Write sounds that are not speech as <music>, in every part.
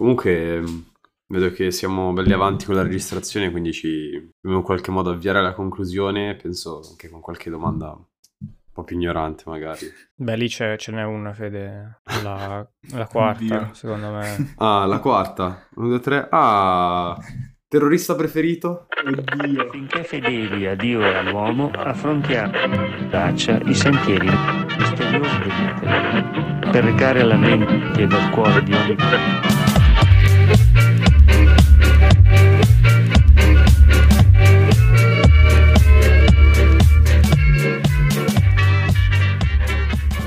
Comunque vedo che siamo belli avanti con la registrazione, quindi ci dobbiamo in qualche modo avviare alla conclusione, penso anche con qualche domanda un po' più ignorante magari. Beh, lì c'è, ce n'è una, Fede, la, <laughs> la quarta, secondo me. <laughs> Ah, la quarta. Uno, due, tre. Ah, terrorista preferito? Oddio. Finché fedeli a Dio e all'uomo, affrontiamo traccia i sentieri misteriosi per recare alla mente ed al cuore di ogni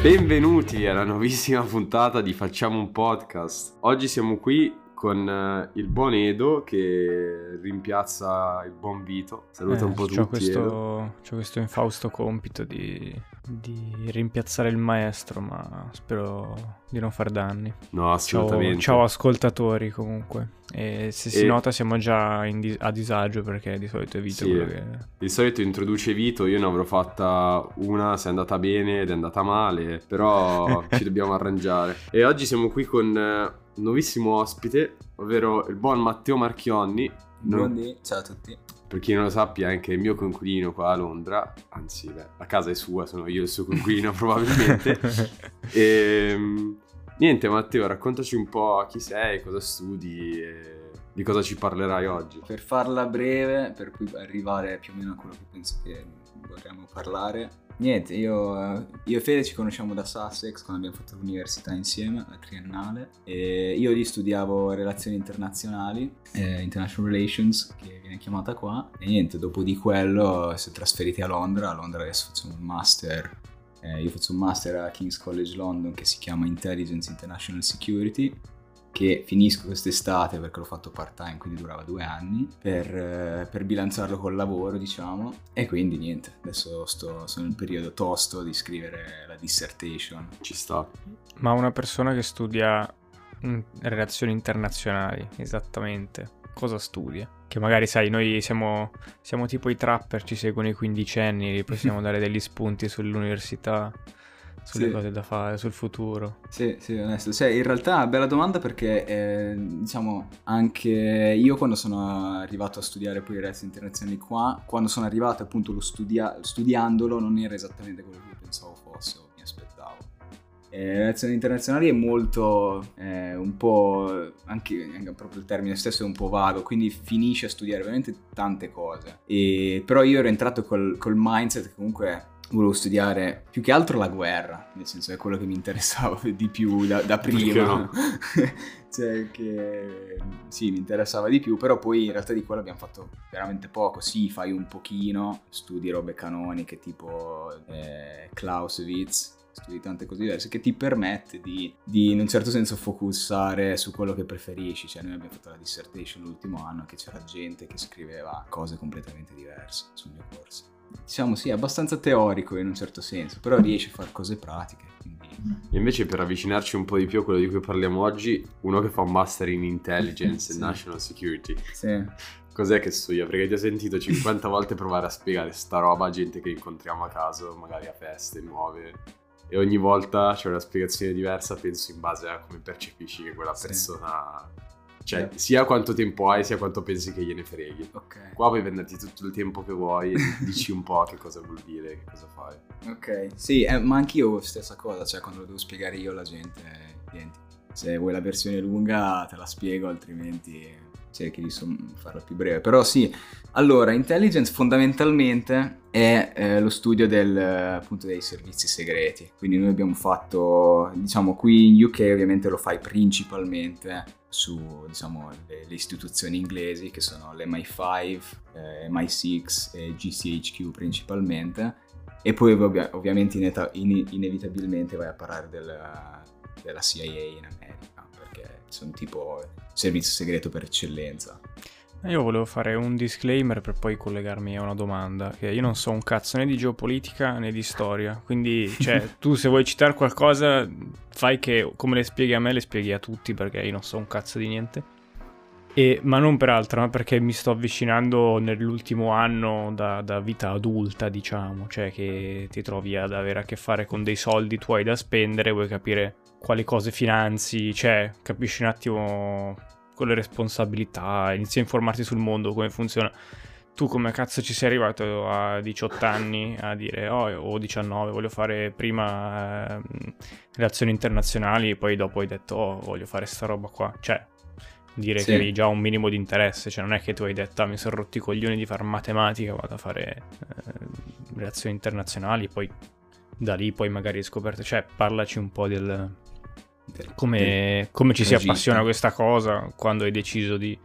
Benvenuti alla nuovissima puntata di Facciamo un podcast. Oggi siamo qui con eh, il buon Edo che rimpiazza il buon Vito. Saluta Eh, un po' c'ho tutti. Edo. questo, c'ho questo infausto compito di, di rimpiazzare il maestro, ma spero di non far danni. No, Ciao, assolutamente. ciao ascoltatori comunque. E se si E- nota siamo già in dis- a disagio perché di solito è Vito Sì. quello che... Di solito introduce Vito, io ne avrò fatta una se è andata bene ed è andata male, però <laughs> ci dobbiamo arrangiare. E oggi siamo qui con eh, un nuovissimo ospite, ovvero il buon Matteo Marchionni. Buondì, ciao a tutti. Per chi non lo sappia, è anche il mio coinquilino qua a Londra, anzi, beh, la casa è sua, sono io il suo coinquilino <laughs> probabilmente. E niente, Matteo, raccontaci un po' chi sei, cosa studi e di cosa ci parlerai oggi. Per farla breve, per poi arrivare più o meno a quello che penso che vorremmo parlare. Niente, io, eh, io e Fede ci conosciamo da Sussex quando abbiamo fatto l'università insieme, la triennale. E io lì studiavo relazioni internazionali, eh, International Relations, che viene chiamata qua. E niente, dopo di quello si è trasferiti a Londra. A Londra adesso facciamo un master. Eh, io faccio un master a King's College London che si chiama Intelligence International Security che finisco quest'estate perché l'ho fatto part time, quindi durava due anni, per, eh, per bilanciarlo col lavoro, diciamo. E quindi niente, adesso sto, sono nel periodo tosto di scrivere la dissertation. Ci sta. Ma una persona che studia relazioni internazionali, esattamente, cosa studia? Che magari, sai, noi siamo, siamo tipo i trapper, ci seguono i quindicenni, gli possiamo <laughs> dare degli spunti sull'università, sulle Sì. cose da fare, sul futuro. Sì, sì, onesto. Cioè, in realtà, bella domanda perché, eh, diciamo, anche io quando sono arrivato a studiare poi i relazioni internazionali qua, quando sono arrivato appunto lo studia- studiandolo non era esattamente quello che pensavo fosse o mi aspettavo. Eh, relazioni internazionali è molto, eh, un po', anche, anche proprio il termine stesso è un po' vago, quindi finisce a studiare veramente tante cose. E, però io ero entrato col, col mindset che comunque volevo studiare più che altro la guerra, nel senso è quello che mi interessava <laughs> di più da, da prima. no? <laughs> cioè che sì, mi interessava di più, però poi in realtà di quello abbiamo fatto veramente poco. Sì, fai un pochino, studi robe canoniche tipo eh, Clausewitz, studi tante cose diverse che ti permette di, di, in un certo senso focussare su quello che preferisci. Cioè noi abbiamo fatto la dissertation l'ultimo anno che c'era gente che scriveva cose completamente diverse sul mio corso. Diciamo sì, è abbastanza teorico in un certo senso, però riesci a fare cose pratiche. Quindi... E invece per avvicinarci un po' di più a quello di cui parliamo oggi, uno che fa un master in intelligence e Sì. national security, Sì. cos'è che studia? Perché ti ho sentito 50 volte provare a spiegare sta roba a gente che incontriamo a caso, magari a feste nuove. E ogni volta c'è una spiegazione diversa, penso in base a come percepisci che quella Sì. persona... Cioè, Sì. sia quanto tempo hai, sia quanto pensi che gliene freghi. Ok. Qua puoi prenderti tutto il tempo che vuoi e dici un po' che cosa vuol dire, che cosa fai. Ok, sì, eh, ma anch'io stessa cosa, cioè quando lo devo spiegare io alla gente è identico. Se vuoi la versione lunga te la spiego, altrimenti cerchi di som- farla più breve. Però sì, allora, intelligence fondamentalmente è eh, lo studio del, appunto dei servizi segreti. Quindi noi abbiamo fatto, diciamo, qui in UK ovviamente lo fai principalmente su, diciamo, le, le istituzioni inglesi che sono l'MI5, eh, MI6 e GCHQ principalmente. E poi ovvia- ovviamente ineta- in- inevitabilmente vai a parlare della, della CIA in America, sono tipo servizio segreto per eccellenza. Io volevo fare un disclaimer per poi collegarmi a una domanda, che io non so un cazzo né di geopolitica né di storia, quindi cioè <laughs> tu se vuoi citare qualcosa fai che come le spieghi a me le spieghi a tutti perché io non so un cazzo di niente. E, ma non per altro, ma perché mi sto avvicinando nell'ultimo anno da, da vita adulta, diciamo, cioè che ti trovi ad avere a che fare con dei soldi tuoi da spendere, vuoi capire quali cose finanzi, cioè capisci un attimo con le responsabilità, inizi a informarti sul mondo, come funziona. Tu come cazzo ci sei arrivato a 18 anni a dire oh, o 19, voglio fare prima eh, relazioni internazionali e poi dopo hai detto oh, voglio fare sta roba qua. Cioè, dire Sì. che avevi già un minimo di interesse, cioè non è che tu hai detto ah, mi sono rotti i coglioni di fare matematica, vado a fare eh, relazioni internazionali, poi da lì poi magari hai scoperto, cioè parlaci un po' del Del- come, come ci si appassiona a questa cosa quando hai deciso di,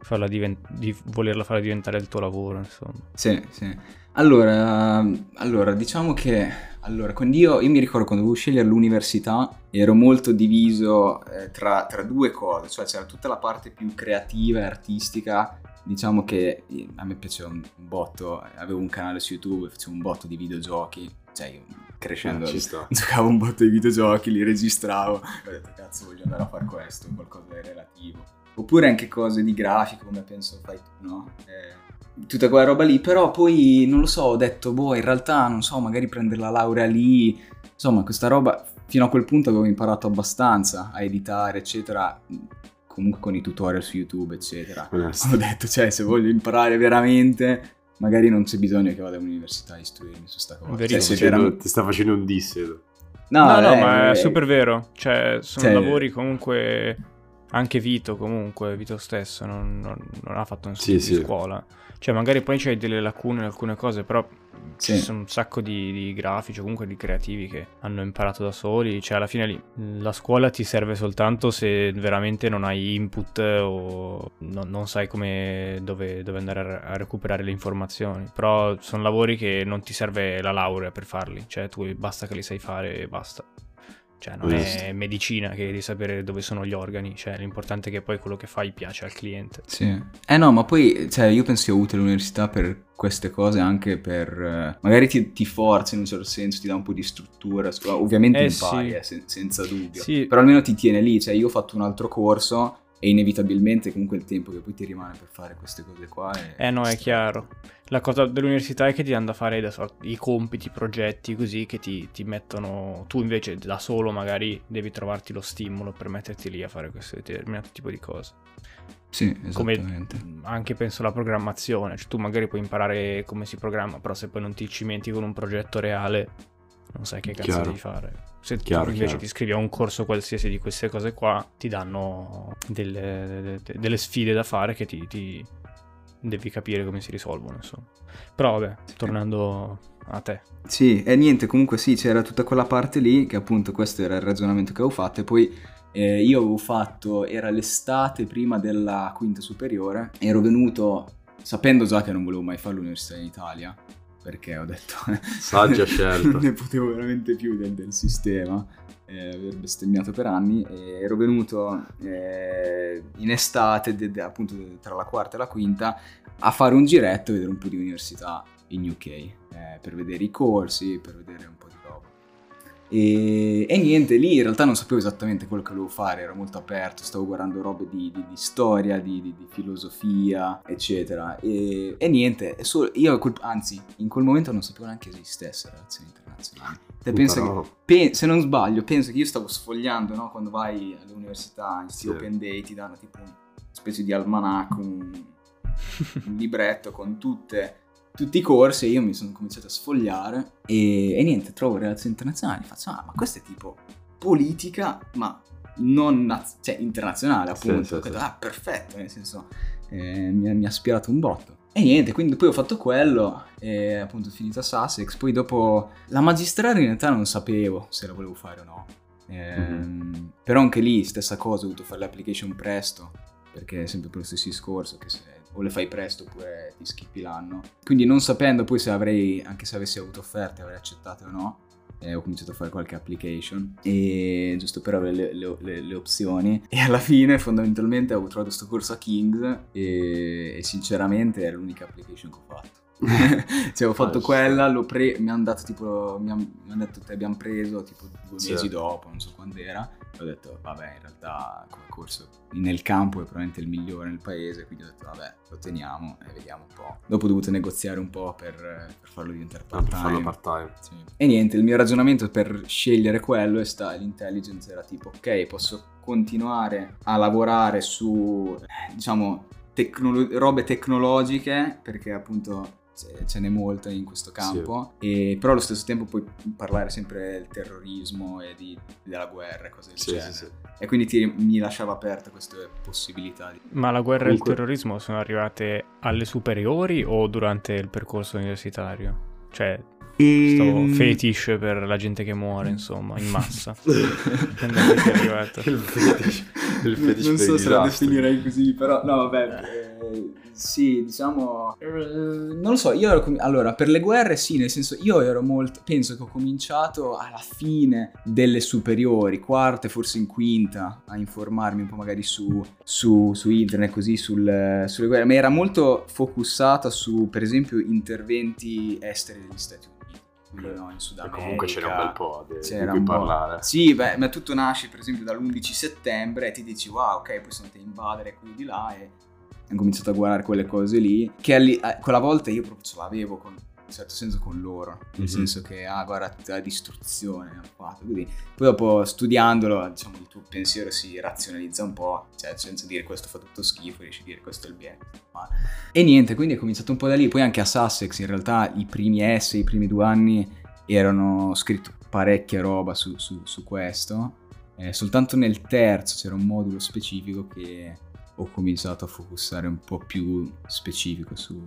farla diven- di volerla fare diventare il tuo lavoro, insomma. Sì, sì. Allora, allora, diciamo che allora, quando io, io mi ricordo quando dovevo scegliere l'università ero molto diviso eh, tra, tra due cose, cioè c'era tutta la parte più creativa e artistica, diciamo che eh, a me piaceva un botto, avevo un canale su YouTube, facevo un botto di videogiochi, cioè io crescendo sta. <laughs> giocavo un botto di videogiochi, li registravo, ho detto cazzo voglio andare a fare questo, qualcosa di relativo. Oppure anche cose di grafica come penso fai tu, no? Eh, tutta quella roba lì, però poi non lo so, ho detto, boh, in realtà non so, magari prendere la laurea lì, insomma, questa roba fino a quel punto avevo imparato abbastanza a editare, eccetera, comunque con i tutorial su YouTube, eccetera. Ho detto, cioè, se voglio imparare veramente, magari non c'è bisogno che vada all'università a istruirmi su sta cosa. Verissimo. Cioè, veramente- Ti sta facendo un diss. Edo. No, no, eh, ma è eh, super vero. Cioè, sono cioè- lavori comunque. Anche Vito, comunque, Vito stesso, non, non- non ha fatto un studio Sì, di sì. scuola. Cioè, magari poi c'hai delle lacune in alcune cose, però ci Sì. sono un sacco di, di grafici o comunque di creativi che hanno imparato da soli. Cioè, alla fine lì, la scuola ti serve soltanto se veramente non hai input o non, non sai come, dove, dove andare a recuperare le informazioni. Però sono lavori che non ti serve la laurea per farli. Cioè, tu basta che li sai fare e basta. Cioè, non Giusto. è medicina che devi sapere dove sono gli organi. Cioè, l'importante è che poi quello che fai piace al cliente. Sì. Eh no, ma poi, cioè, io penso sia utile l'università per queste cose anche per... eh, magari ti, ti forza in un certo senso, ti dà un po' di struttura, ovviamente Eh, impari, sì. eh, sen- senza dubbio. Sì. Però almeno ti tiene lì, cioè io ho fatto un altro corso e inevitabilmente comunque il tempo che poi ti rimane per fare queste cose qua è... Eh no, è chiaro. La cosa dell'università è che ti danno da fare da sort- i compiti, i progetti così che ti, ti mettono. Tu invece da solo magari devi trovarti lo stimolo per metterti lì a fare questo determinato tipo di cose. Sì, Come esattamente. mh, anche penso la programmazione. Cioè, tu magari puoi imparare come si programma, però se poi non ti cimenti con un progetto reale, non sai che cazzo Chiaro. devi fare. Se Chiaro, invece chiaro. ti iscrivi a un corso qualsiasi di queste cose qua, ti danno delle, de- delle sfide da fare che ti, ti devi capire come si risolvono, insomma. Però vabbè, tornando a te. Sì, e niente, comunque sì, c'era tutta quella parte lì, che appunto questo era il ragionamento che avevo fatto, e poi eh, io avevo fatto, era l'estate prima della quinta superiore, ero venuto sapendo già che non volevo mai fare l'università in Italia, perché ho detto... Saggia scelta. <laughs> non ne potevo veramente più del, del sistema, eh, aver bestemmiato per anni, e ero venuto eh, in estate, de- de- appunto tra la quarta e la quinta, a fare un giretto e vedere un po' di università in UK eh, per vedere i corsi, per vedere un. E, e niente, lì in realtà non sapevo esattamente quello che volevo fare, ero molto aperto, stavo guardando robe di, di- di storia, di, di- filosofia, eccetera. E, e niente, solo- io, quel- anzi, in quel momento non sapevo neanche esistesse relazioni internazionali. Te pensa che Però- Pe- se non sbaglio, penso che io stavo sfogliando, no? Quando vai all'università, in Sì. open day, ti danno tipo una specie di almanacco, un, un libretto con tutte, tutti i corsi io mi sono cominciato a sfogliare e, e niente, trovo relazioni internazionali, faccio, ah, ma questo è tipo politica, ma non naz- cioè, internazionale Sì, appunto. sì, detto, sì. Ah, perfetto, nel senso, eh, mi, ha- mi ha ispirato un botto. E niente, quindi poi ho fatto quello e appunto ho finito a Sussex. Poi dopo la magistrale in realtà non sapevo se la volevo fare o no. Ehm, Però anche lì stessa cosa, ho dovuto fare l'application presto, perché è sempre per lo stesso discorso, che se o le fai presto oppure ti schippi l'anno. Quindi non sapendo poi se avrei, anche se avessi avuto offerte, avrei accettato o no. eh, ho cominciato a fare qualche application e giusto per avere le, le- le- le opzioni e alla fine fondamentalmente ho trovato questo corso a Kings e, e sinceramente è l'unica application che ho fatto <laughs> cioè ho fatto Ah, quella l'ho pre- mi hanno dato tipo mi han- mi hanno detto ti abbiamo preso tipo due Sì. mesi dopo non so quando era ho detto, vabbè, in realtà come corso nel campo è probabilmente il migliore nel paese, quindi ho detto, vabbè, lo teniamo e vediamo un po'. Dopo ho dovuto negoziare un po' per, per farlo diventare Ah, per part-time. farlo part-time. Sì. E niente, il mio ragionamento per scegliere quello è sta, l'intelligence era tipo, ok, posso continuare a lavorare su, eh, diciamo, tecnolo- robe tecnologiche, perché appunto ce ce n'è molto in questo campo, e, però allo stesso tempo puoi parlare sempre del terrorismo e di- della guerra e cose del Sì, genere. sì, sì. E quindi ti- mi lasciava aperte queste possibilità. di- Ma la guerra Comunque- e il terrorismo sono arrivate alle superiori o durante il percorso universitario? Cioè, sto Ehm, fetish per la gente che muore, insomma, in massa. <laughs> Arrivato? Il fetish, il fetish non per so se lo disastri. definirei così, però no, vabbè. Eh, sì, diciamo. eh, non lo so, io ero. allora, per le guerre, sì, nel senso, io ero molto. Penso che ho cominciato alla fine delle superiori, quarte, forse in quinta, a informarmi un po' magari su, su, su internet, così sul- sulle guerre, ma era molto focussata su, per esempio, interventi esteri degli Stati Uniti. No, in Sud E America. comunque ce n'è un bel po' di, di C'era po'. parlare. Sì, beh, ma tutto nasce per esempio dall'11 settembre e ti dici wow, ok, poi sono andati a invadere qui di là e ho cominciato a guardare quelle cose lì, che alli- eh, quella volta io proprio ce l'avevo con, in un certo senso con loro, nel Mhm. senso che, ah, guarda tutta la distruzione hanno fatto, quindi poi dopo studiandolo, diciamo, il tuo pensiero si razionalizza un po', cioè senza dire questo fa tutto schifo, riesci a dire questo è il bene. male. E niente, quindi è cominciato un po' da lì, poi anche a Sussex in realtà i primi S, i primi due anni erano scritto parecchia roba su, su- su questo. Eh, soltanto nel terzo c'era un modulo specifico che ho cominciato a focussare un po' più specifico su-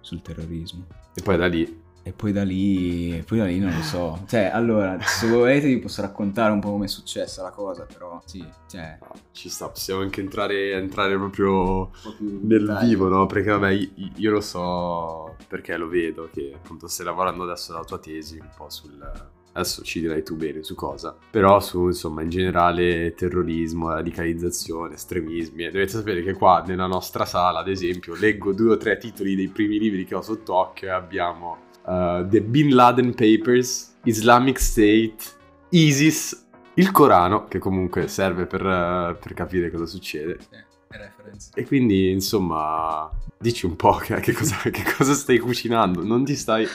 sul terrorismo. E poi da lì E poi da lì, poi da lì non lo so. Cioè, allora, se volete vi posso raccontare un po' come è successa la cosa, però sì, cioè, no, ci sta, possiamo anche entrare, entrare proprio nel dettagli. vivo, no? Perché vabbè, io, io lo so perché lo vedo che appunto stai lavorando adesso la tua tesi un po' sul... Adesso ci dirai tu bene su cosa, però su insomma in generale terrorismo, radicalizzazione, estremismi. E dovete sapere che qua nella nostra sala, ad esempio, leggo due o tre titoli dei primi libri che ho sott'occhio e abbiamo uh, The Bin Laden Papers, Islamic State, ISIS, il Corano, che comunque serve per, uh, per capire cosa succede. Sì, reference. E quindi, insomma, dici un po' che, che cosa, che cosa stai cucinando. Non ti stai.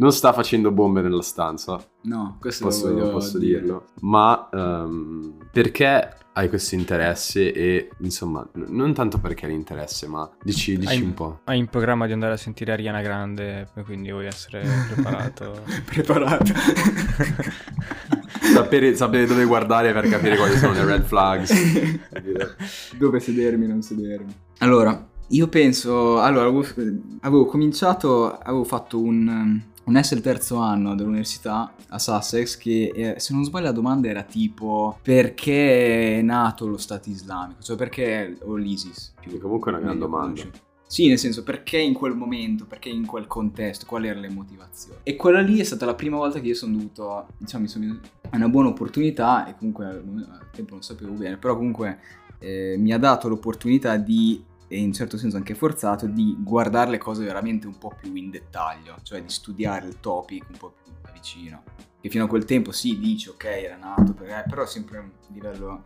Non sta facendo bombe nella stanza, No, questo posso, lo voglio posso dire. dirlo. Ma ehm, perché hai questo interesse? E insomma, n- non tanto perché hai l'interesse, ma dici, dici Hai- un po'. Hai in programma di andare a sentire Ariana Grande, quindi vuoi essere preparato. <laughs> Preparato. <laughs> Sapere, sapere dove guardare per capire quali sono le red flags. <laughs> Dove sedermi, non sedermi. Allora, io penso. Allora, avevo, avevo cominciato. Avevo fatto un. Un S il terzo anno dell'università a Sussex che eh, se non sbaglio la domanda era tipo perché è nato lo Stato islamico, cioè perché o l'ISIS più Che comunque è una gran meglio domanda. conosciuto. Sì, nel senso perché in quel momento, perché in quel contesto, quali erano le motivazioni. E quella lì è stata la prima volta che io sono dovuto, diciamo, mi sono è una buona opportunità e comunque al al tempo non sapevo bene, però comunque eh, mi ha dato l'opportunità di, e in certo senso anche forzato, di guardare le cose veramente un po' più in dettaglio, cioè di studiare il topic un po' più da vicino. Che fino a quel tempo sì, dici ok, era nato, per- però sempre a un livello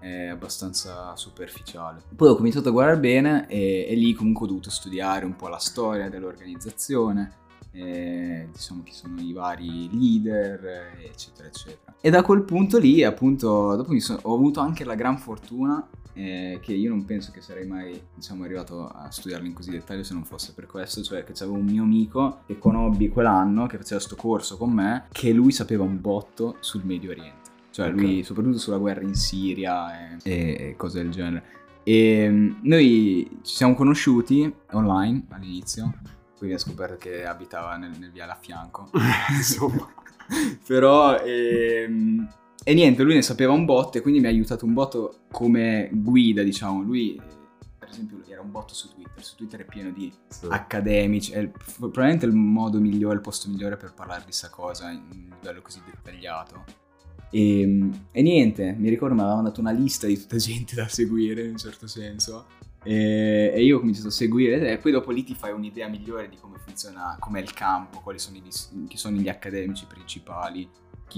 eh, abbastanza superficiale. Poi ho cominciato a guardare bene e, e lì comunque ho dovuto studiare un po' la storia dell'organizzazione, eh, diciamo chi sono i vari leader, eh, eccetera, eccetera. E da quel punto lì, appunto, dopo sono- ho avuto anche la gran fortuna eh, che io non penso che sarei mai, diciamo, arrivato a studiarlo in così dettaglio se non fosse per questo, cioè che c'avevo un mio amico che conobbi quell'anno, che faceva sto corso con me, che lui sapeva un botto sul Medio Oriente. Cioè lui, soprattutto sulla guerra in Siria e, e cose del genere. E mm, noi ci siamo conosciuti online all'inizio, poi abbiamo scoperto che abitava nel, nel viale a fianco. <laughs> <laughs> insomma. Però, ehm, e niente, lui ne sapeva un botto e quindi mi ha aiutato un botto come guida, diciamo. Lui, per esempio, era un botto su Twitter. Su Twitter è pieno di accademici, è il- probabilmente il modo migliore, il posto migliore per parlare di sta cosa in un livello così dettagliato. E, e niente, mi ricordo mi aveva mandato una lista di tutta gente da seguire in un certo senso. E, e io ho cominciato a seguire e poi dopo lì ti fai un'idea migliore di come funziona, com'è il campo, quali sono, i dis- chi sono gli accademici principali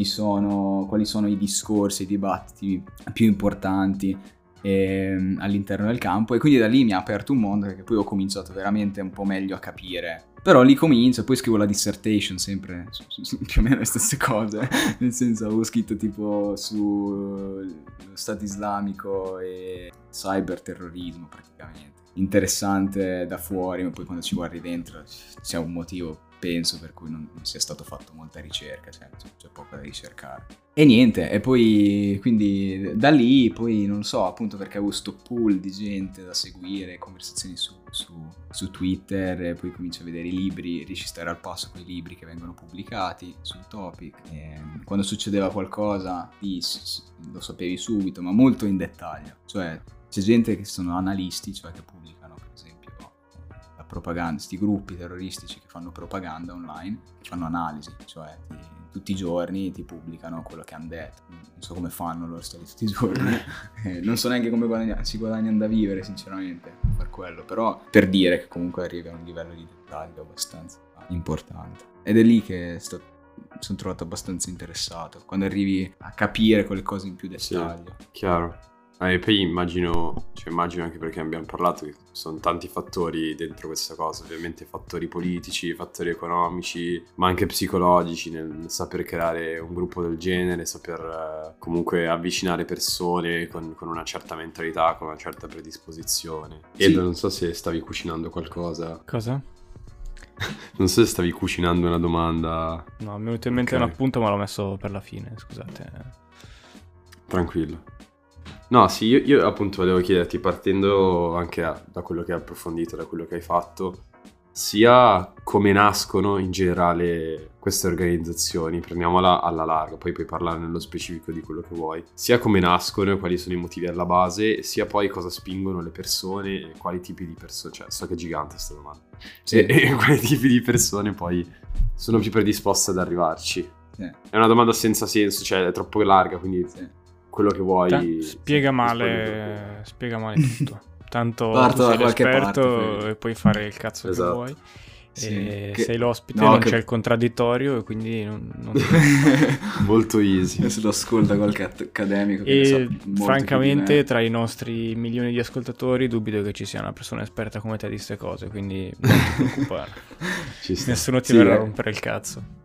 sono, quali sono i discorsi, i dibattiti più importanti ehm, all'interno del campo e quindi da lì mi ha aperto un mondo perché poi ho cominciato veramente un po' meglio a capire. Però lì comincio, poi scrivo la dissertation sempre, più o meno le stesse cose, <laughs> nel senso avevo scritto tipo sullo Stato islamico e cyberterrorismo praticamente. Interessante da fuori, ma poi quando ci guardi dentro c'è un motivo penso per cui non, non, sia stato fatto molta ricerca, cioè c'è poco da ricercare. E niente, e poi quindi da lì poi non so, appunto perché avevo questo pool di gente da seguire, conversazioni su, su, su Twitter, poi cominci a vedere i libri, riesci a stare al passo con i libri che vengono pubblicati sul topic. E quando succedeva qualcosa lo sapevi subito, ma molto in dettaglio. Cioè c'è gente che sono analisti, cioè che propaganda, questi gruppi terroristici che fanno propaganda online, che fanno analisi, cioè ti, tutti i giorni ti pubblicano quello che hanno detto. Non so come fanno loro stare tutti i giorni, <laughs> eh, non so neanche come guadagna, si guadagnano da vivere sinceramente per quello, però per dire che comunque arrivi a un livello di dettaglio abbastanza importante. Ed è lì che sto, sono trovato abbastanza interessato, quando arrivi a capire quelle cose in più dettaglio. Sì, chiaro. Ah, e poi immagino, cioè immagino anche perché abbiamo parlato che sono tanti fattori dentro questa cosa, ovviamente fattori politici, fattori economici, ma anche psicologici nel saper creare un gruppo del genere, saper eh, comunque avvicinare persone con, con, una certa mentalità, con una certa predisposizione. Sì. Ed non so se stavi cucinando qualcosa. Cosa? <laughs> non so se stavi cucinando una domanda. No, mi è venuto in mente okay. un appunto, ma l'ho messo per la fine, scusate. Tranquillo. No, sì, io, io, appunto volevo chiederti, partendo anche a, da quello che hai approfondito, da quello che hai fatto, sia come nascono in generale queste organizzazioni, prendiamola alla larga, poi puoi parlare nello specifico di quello che vuoi, sia come nascono e quali sono i motivi alla base, sia poi cosa spingono le persone e quali tipi di persone, cioè so che è gigante questa domanda, sì. e, e quali tipi di persone poi sono più predisposte ad arrivarci. Sì. È una domanda senza senso, cioè è troppo larga, quindi... Sì quello che vuoi. Ta- spiega male, spiega male tutto. <laughs> Tanto Parto sei l'esperto parte, e puoi fare il cazzo esatto. che vuoi. Sì, che... sei l'ospite, no, non che... c'è il contraddittorio e quindi non... non... <laughs> <laughs> Molto easy. Se lo ascolta qualche accademico. E francamente tra i nostri milioni di ascoltatori dubito che ci sia una persona esperta come te di queste cose, quindi non ti preoccupare. Nessuno ti sì, verrà a eh. rompere il cazzo.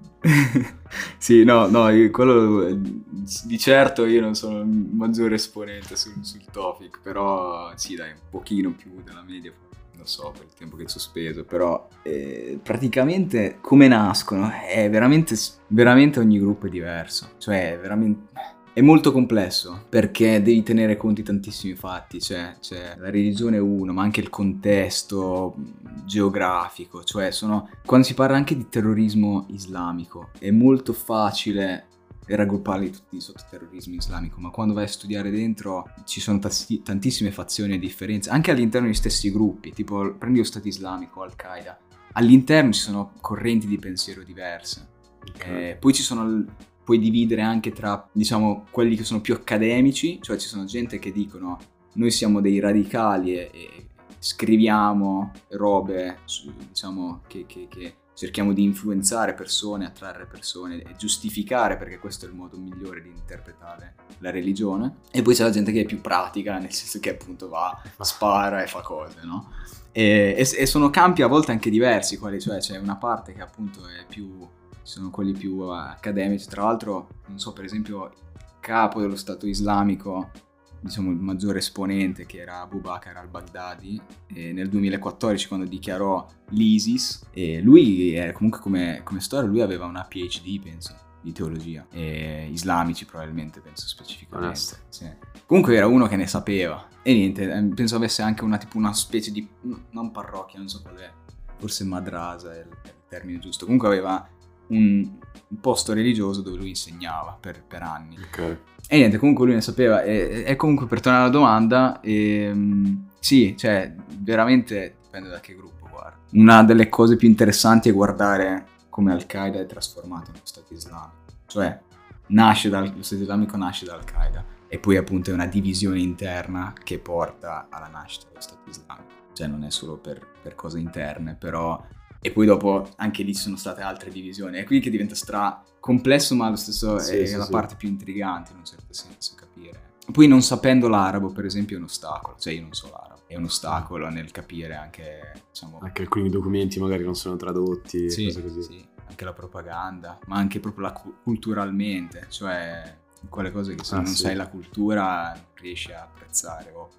Sì, no, no, quello di certo io non sono il maggiore esponente sul, sul topic, però sì, dai, un pochino più della media, non so, per il tempo che ho sospeso, però eh, praticamente come nascono? È veramente, veramente ogni gruppo è diverso, cioè veramente è molto complesso perché devi tenere conto di tantissimi fatti, cioè, cioè la religione è uno, ma anche il contesto geografico, cioè sono... quando si parla anche di terrorismo islamico è molto facile raggrupparli tutti sotto terrorismo islamico, ma quando vai a studiare dentro ci sono t- tantissime fazioni e differenze, anche all'interno degli stessi gruppi, tipo prendi lo Stato islamico, Al-Qaeda, all'interno ci sono correnti di pensiero diverse. Okay. Eh, poi ci sono puoi dividere anche tra, diciamo, quelli che sono più accademici, cioè ci sono gente che dicono noi siamo dei radicali e, e scriviamo robe, diciamo, che, che, che cerchiamo di influenzare persone, attrarre persone e giustificare perché questo è il modo migliore di interpretare la religione. E poi c'è la gente che è più pratica, nel senso che appunto va, spara e fa cose, no? E, e, e sono campi a volte anche diversi, quelli, cioè c'è una parte che appunto è più sono quelli più accademici. Tra l'altro, non so, per esempio, il capo dello Stato islamico, diciamo il maggiore esponente, che era Abu Bakr al-Baghdadi, nel 2014 quando dichiarò l'ISIS, lui, comunque come, come storia, lui aveva una PhD, penso, di teologia, e islamici probabilmente, penso specificamente. Sì. Comunque era uno che ne sapeva. E niente, ehm, penso avesse anche una, tipo una specie di, non parrocchia, non so qual è, forse madrasa è il termine giusto. Comunque aveva un, un posto religioso dove lui insegnava per, per anni. Okay. E niente, comunque lui ne sapeva. E, e comunque per tornare alla domanda, e, ehm, sì, cioè, veramente dipende da che gruppo guarda. Una delle cose più interessanti è guardare come Al-Qaeda è trasformato nello Stato islamico. Cioè, nasce dal, lo Stato islamico nasce da Al-Qaeda e poi appunto è una divisione interna che porta alla nascita dello Stato islamico. Cioè non è solo per, per cose interne, però E poi dopo anche lì ci sono state altre divisioni. È qui che diventa stra complesso, ma allo stesso Sì, è sì, la sì. parte più intrigante in un certo senso capire. Poi non sapendo l'arabo, per esempio, è un ostacolo. Cioè io non so l'arabo, è un ostacolo nel capire anche, diciamo, Anche alcuni documenti magari non sono tradotti, sì, cose così. sì, anche la propaganda, ma anche proprio la cu- culturalmente, cioè quelle cose che se Ah, non sì. sai la cultura non riesci a apprezzare o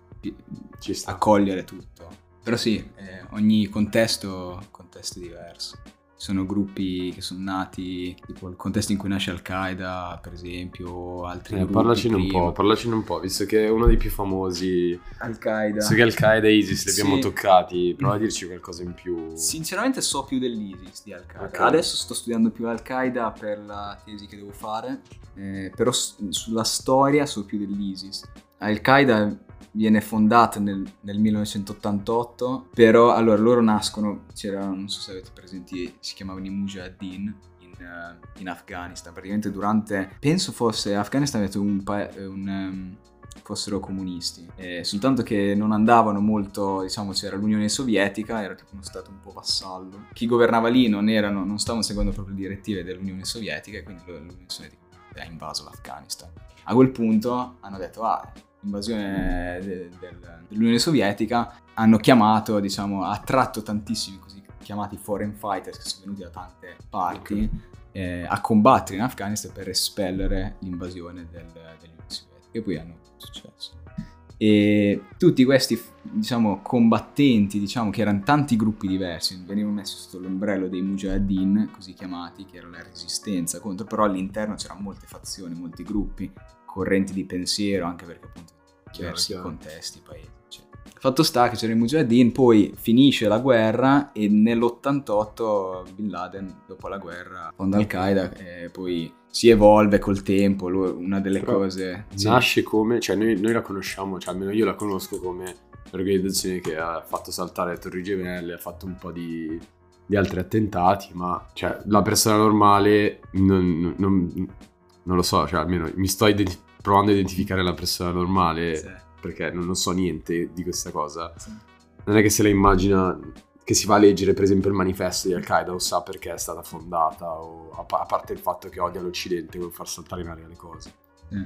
a cogliere tutto. Però sì, eh, ogni contesto, contesto è diverso. Ci sono gruppi che sono nati, tipo il contesto in cui nasce Al-Qaeda, per esempio, o altri Eh, gruppi parlacene un po', parlacene un po', visto che è uno dei più famosi. Al-Qaeda. Visto che Al-Qaeda e ISIS li abbiamo Sì. toccati, prova a <laughs> dirci qualcosa in più. Sinceramente so più dell'ISIS di Al-Qaeda. Ok. Adesso sto studiando più Al-Qaeda per la tesi che devo fare, eh, però s- sulla storia so più dell'ISIS. Al-Qaeda viene fondata nel, nel 1988, però allora loro nascono, c'era, non so se avete presenti, si chiamavano i Mujahideen in, eh, in Afghanistan, praticamente durante, penso fosse, Afghanistan aveva un, pa- un ehm, fossero comunisti, eh, soltanto che non andavano molto, diciamo c'era l'Unione Sovietica, era tipo uno stato un po' vassallo. Chi governava lì non, erano, non stavano seguendo proprio le direttive dell'Unione Sovietica e quindi l'Unione Sovietica ha invaso l'Afghanistan. A quel punto hanno detto, ah, invasione de- del- dell'Unione Sovietica, hanno chiamato, diciamo, ha attratto tantissimi così chiamati foreign fighters che sono venuti da tante parti eh, a combattere in Afghanistan per espellere l'invasione del- dell'Unione Sovietica e poi hanno successo. E tutti questi, diciamo, combattenti, diciamo, che erano tanti gruppi diversi, venivano messi sotto l'ombrello dei Mujahideen, così chiamati, che era la resistenza contro, però all'interno c'erano molte fazioni, molti gruppi, correnti di pensiero, anche perché appunto diversi chiaro. contesti, paesi, eccetera. Fatto sta che c'era il Mujahideen, poi finisce la guerra e nell'88 Bin Laden, dopo la guerra, fonda Al-Qaeda e poi si evolve col tempo, lui- una delle Però cose... sì. Nasce come, cioè noi, noi la conosciamo, cioè almeno io la conosco come l'organizzazione che ha fatto saltare le torri gemelle, ha fatto un po' di, di altri attentati, ma cioè la persona normale non, non- non lo so, cioè almeno mi sto identi- provando a identificare la persona normale Sì, perché non, non so niente di questa cosa. sì. Non è che se la immagina che si va a leggere per esempio il manifesto di Al-Qaeda o sa perché è stata fondata o a, pa- a parte il fatto che odia l'Occidente vuole far saltare in aria le cose.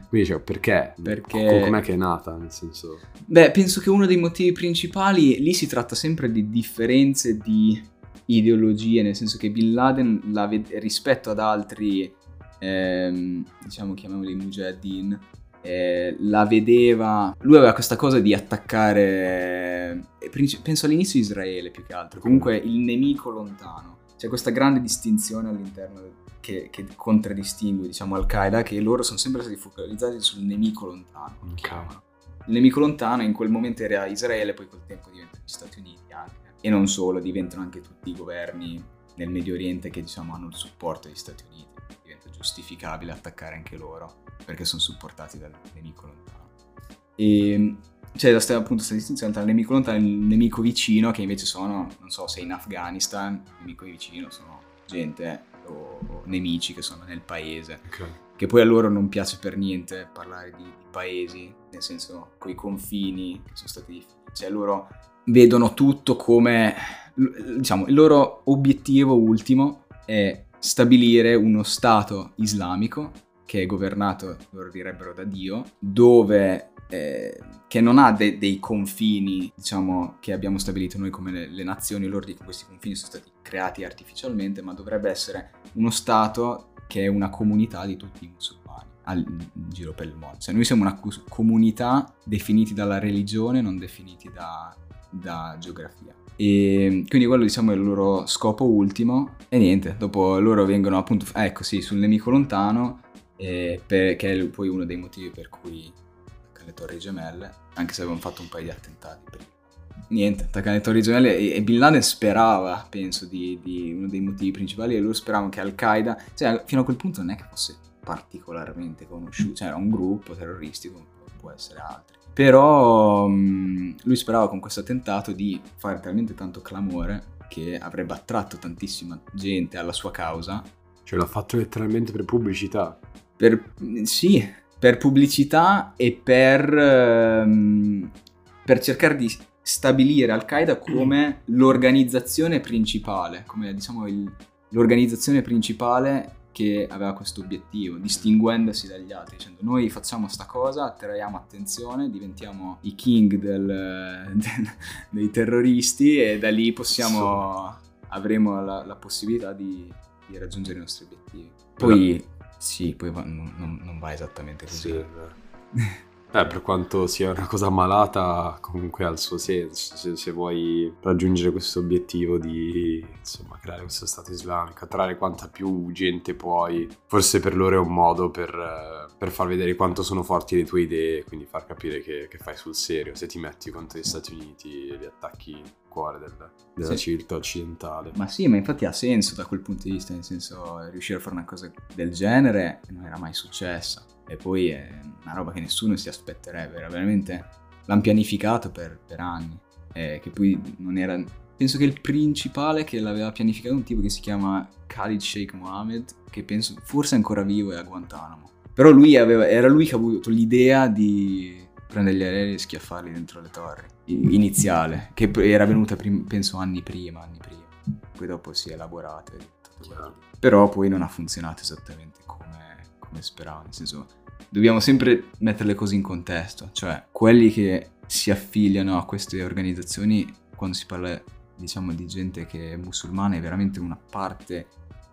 Quindi cioè, perché? Perché- Co- Com'è che è nata? Nel senso... Beh, penso che uno dei motivi principali, lì si tratta sempre di differenze di ideologie, nel senso che Bin Laden la ved- rispetto ad altri, ehm, diciamo chiamiamoli Mujahideen, eh, la vedeva, lui aveva questa cosa di attaccare, eh, penso all'inizio Israele più che altro, comunque il nemico lontano. C'è questa grande distinzione all'interno che, che contraddistingue, diciamo, Al-Qaeda, che loro sono sempre stati focalizzati sul nemico lontano. lo Ok. chiamano. Il nemico lontano in quel momento era Israele, poi col tempo diventano gli Stati Uniti anche. E non solo, diventano anche tutti i governi nel Medio Oriente che diciamo hanno il supporto degli Stati Uniti. Giustificabile attaccare anche loro perché sono supportati dal nemico lontano. E c'è la stessa appunto questa distinzione tra il nemico lontano e il nemico vicino, che invece sono, non so, se in Afghanistan, il nemico vicino sono gente o, o nemici che sono nel paese Ok. che poi a loro non piace per niente parlare di, di paesi, nel senso coi confini che sono stati difficili, cioè loro vedono tutto come, diciamo, il loro obiettivo ultimo è stabilire uno Stato islamico che è governato, loro direbbero, da Dio, dove... eh, che non ha de- dei confini, diciamo, che abbiamo stabilito noi come le, le nazioni, loro dicono questi confini sono stati creati artificialmente, ma dovrebbe essere uno Stato che è una comunità di tutti i musulmani al, in giro per il mondo. Cioè noi siamo una comunità definiti dalla religione, non definiti da, da geografia. E quindi quello diciamo è il loro scopo ultimo e niente, dopo loro vengono appunto, ecco sì, sul nemico lontano, eh, per- che è poi uno dei motivi per cui attaccano le torri gemelle, anche se avevano fatto un paio di attentati prima. Niente, attaccano le torri gemelle e, e Bin Laden sperava, penso, di, di uno dei motivi principali e loro speravano che Al-Qaeda, cioè fino a quel punto non è che fosse particolarmente conosciuto, cioè era un gruppo terroristico, può essere altri. Però mh, lui sperava con questo attentato di fare talmente tanto clamore che avrebbe attratto tantissima gente alla sua causa Cioè l'ha fatto letteralmente per pubblicità. per, sì, per pubblicità e per, ehm, per cercare di stabilire Al-Qaeda come l'organizzazione principale, come diciamo il- l'organizzazione principale che aveva questo obiettivo, distinguendosi dagli altri, dicendo noi facciamo sta cosa, attraiamo attenzione, diventiamo i king del- <laughs> del- dei terroristi e da lì possiamo, avremo la, la possibilità di, di raggiungere i nostri obiettivi. Poi sì, poi va- non, non- non va esattamente così. Sì. <laughs> Eh, per quanto sia una cosa malata, comunque ha il suo senso. Se, se vuoi raggiungere questo obiettivo di insomma, creare questo Stato islamico, attrarre quanta più gente puoi, forse per loro è un modo per, eh, per far vedere quanto sono forti le tue idee, quindi far capire che, che fai sul serio. Se ti metti contro gli Stati Uniti e li attacchi cuore del- della Sì. civiltà occidentale. Ma sì, ma infatti ha senso da quel punto di vista, nel senso riuscire a fare una cosa del genere non era mai successa. E poi è una roba che nessuno si aspetterebbe, era veramente... L'hanno pianificato per, per anni, eh, che poi non era... Penso che il principale che l'aveva pianificato è un tipo che si chiama Khalid Sheikh Mohammed, che penso forse è ancora vivo e a Guantanamo. Però lui aveva, era lui che ha avuto l'idea di prendere gli aerei e schiaffarli dentro le torri, iniziale, che era venuta prim- penso anni prima, anni prima. Poi dopo si è e quello. Però poi non ha funzionato esattamente come, speravo, nel senso dobbiamo sempre mettere le cose in contesto, cioè quelli che si affiliano a queste organizzazioni quando si parla diciamo di gente che è musulmana è veramente una parte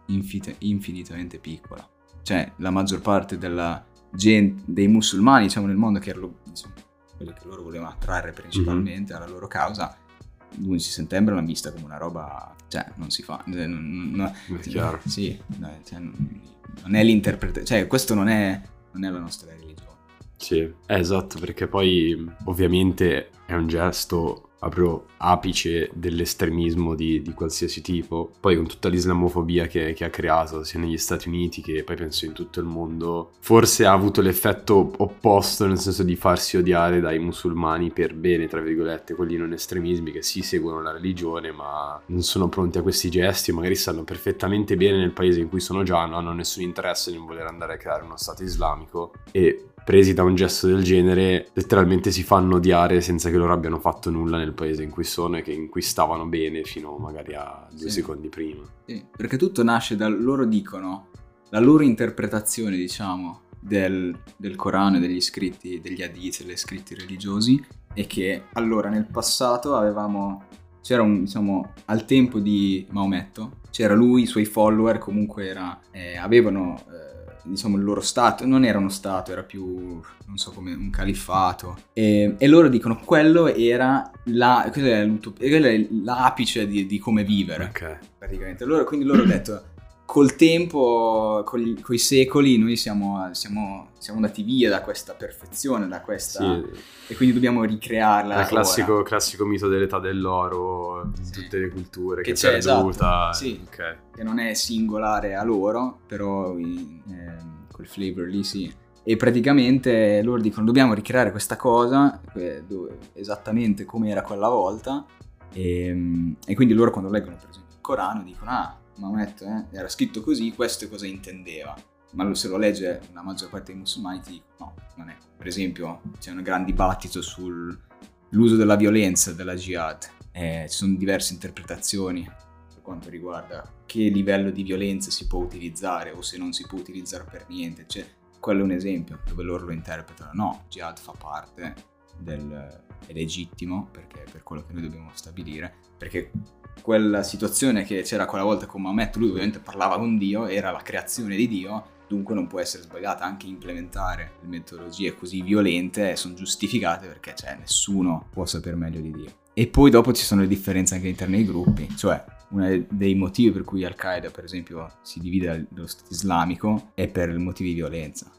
infite- infinitamente piccola. Cioè la maggior parte della gente, dei musulmani diciamo nel mondo che erano diciamo, quelli che loro volevano attrarre principalmente alla loro causa, l'11 settembre l'hanno vista come una roba, cioè non si fa, eh, non- non- È chiaro. sì, no, cioè, non, non è l'interpretazione, cioè questo non è, non è la nostra religione. Sì, eh, esatto, perché poi ovviamente è un gesto proprio apice dell'estremismo di, di qualsiasi tipo. Poi con tutta l'islamofobia che, che ha creato sia negli Stati Uniti che poi penso in tutto il mondo, forse ha avuto l'effetto opposto nel senso di farsi odiare dai musulmani per bene, tra virgolette, quelli non estremismi che sì seguono la religione ma non sono pronti a questi gesti, magari stanno perfettamente bene nel paese in cui sono già, non hanno nessun interesse nel voler andare a creare uno Stato islamico e presi da un gesto del genere letteralmente si fanno odiare senza che loro abbiano fatto nulla nel paese in cui sono e che in cui stavano bene fino magari a due Sì. secondi prima. Sì, perché tutto nasce da loro dicono, la loro interpretazione, diciamo, del, del Corano e degli scritti, degli hadith, degli scritti religiosi, è che allora nel passato avevamo, c'era un, diciamo, al tempo di Maometto, c'era lui, i suoi follower comunque era, eh, avevano, eh, diciamo, il loro stato, non era uno stato, era più, non so come, un califfato, e, e loro dicono quello era la, quella è l'apice di, di come vivere Ok. praticamente. Loro, quindi loro hanno detto, col tempo, con i secoli, noi siamo, siamo, siamo andati via da questa perfezione, da questa... Sì, E quindi dobbiamo ricrearla. il classico, classico mito dell'età dell'oro in Sì. tutte le culture Che che, c'è, è perduta. esatto, sì. Ok. Che non è singolare a loro, però in- ehm, quel flavor lì sì. E praticamente loro dicono dobbiamo ricreare questa cosa eh, esattamente come era quella volta. E, e quindi loro quando leggono per esempio il Corano dicono ah, Maometto eh, era scritto così, questo cosa intendeva. Ma se lo legge la maggior parte dei musulmani ti dicono no, non è. Per esempio c'è un gran dibattito sull'uso della violenza della jihad. Eh, ci sono diverse interpretazioni per quanto riguarda che livello di violenza si può utilizzare o se non si può utilizzare per niente. Cioè, quello è un esempio dove loro lo interpretano. No, jihad fa parte del... è legittimo perché per quello che noi dobbiamo stabilire. Perché quella situazione che c'era quella volta con Maometto, lui ovviamente parlava con Dio, era la creazione di Dio, dunque non può essere sbagliata anche implementare metodologie così violente sono giustificate perché cioè, nessuno può sapere meglio di Dio. E poi dopo ci sono le differenze anche all'interno dei gruppi, cioè uno dei motivi per cui Al-Qaeda per esempio si divide dallo Stato islamico è per motivi di violenza.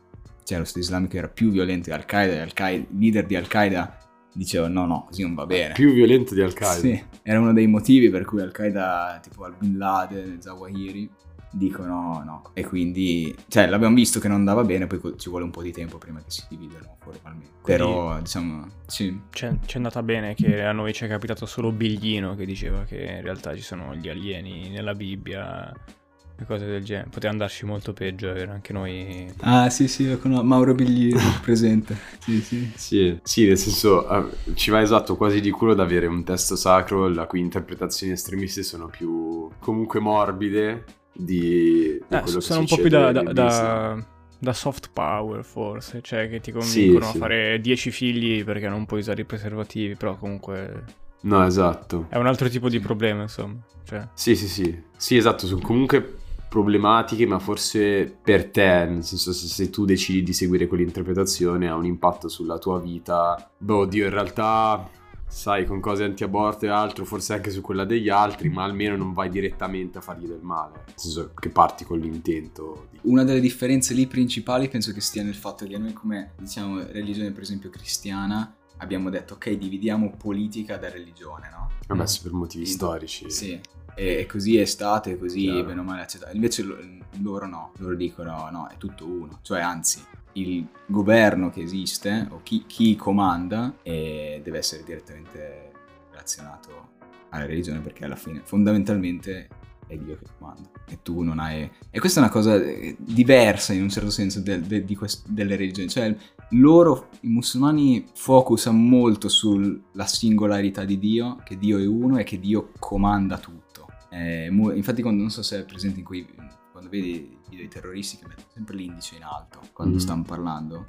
Cioè lo Stato islamico era più violento di Al-Qaeda il leader di Al-Qaeda diceva no no così non va bene. Più violento di Al-Qaeda. Sì, era uno dei motivi per cui Al-Qaeda, tipo Al-Bin Laden, Zawahiri, dicono no. E quindi, cioè, l'abbiamo visto che non andava bene, poi ci vuole un po' di tempo prima che si dividano formalmente. Però, diciamo, sì. C'è, c'è andata bene che a noi ci è capitato solo Biglino che diceva che in realtà ci sono gli alieni nella Bibbia e cose del genere. Poteva andarci molto peggio, era anche noi. Ah, sì, sì, conosco. Mauro Biglietti <laughs> presente. Sì, sì. Sì, sì, nel senso eh, ci va esatto quasi di culo ad avere un testo sacro la cui interpretazioni estremiste sono più comunque morbide di, di Eh, quello che sono un po' più da, da- da- da soft power, forse. Cioè, che ti convincono sì. a fare 10 figli perché non puoi usare i preservativi. Però comunque No, esatto. è un altro tipo di problema, insomma. Cioè, Sì, sì, sì. Sì, esatto, sono comunque problematiche, ma forse per te, nel senso se, se tu decidi di seguire quell'interpretazione ha un impatto sulla tua vita. Beh, oddio, in realtà, sai, con cose anti-aborto e altro, forse anche su quella degli altri, ma almeno non vai direttamente a fargli del male. Nel senso che parti con l'intento di... Una delle differenze lì principali penso che stia nel fatto che noi come, diciamo, religione per esempio cristiana abbiamo detto ok, dividiamo politica da religione, no? Vabbè, sì, per motivi storici. Sì. E, così è stato e così Chiaro. bene o male accettato. Invece lo- loro no, loro dicono no, è tutto uno. Cioè anzi, il governo che esiste o chi, chi comanda eh, deve essere direttamente relazionato alla religione perché alla fine fondamentalmente è Dio che comanda e tu non hai... E questa è una cosa eh, diversa in un certo senso del- de- quest- delle religioni, cioè loro, i musulmani, focusano molto sulla singolarità di Dio, che Dio è uno e che Dio comanda tutto. Eh, mu- infatti quando non so se è presente in quei... quando vedi i video dei terroristi che mettono sempre l'indice in alto quando Mhm. stanno parlando,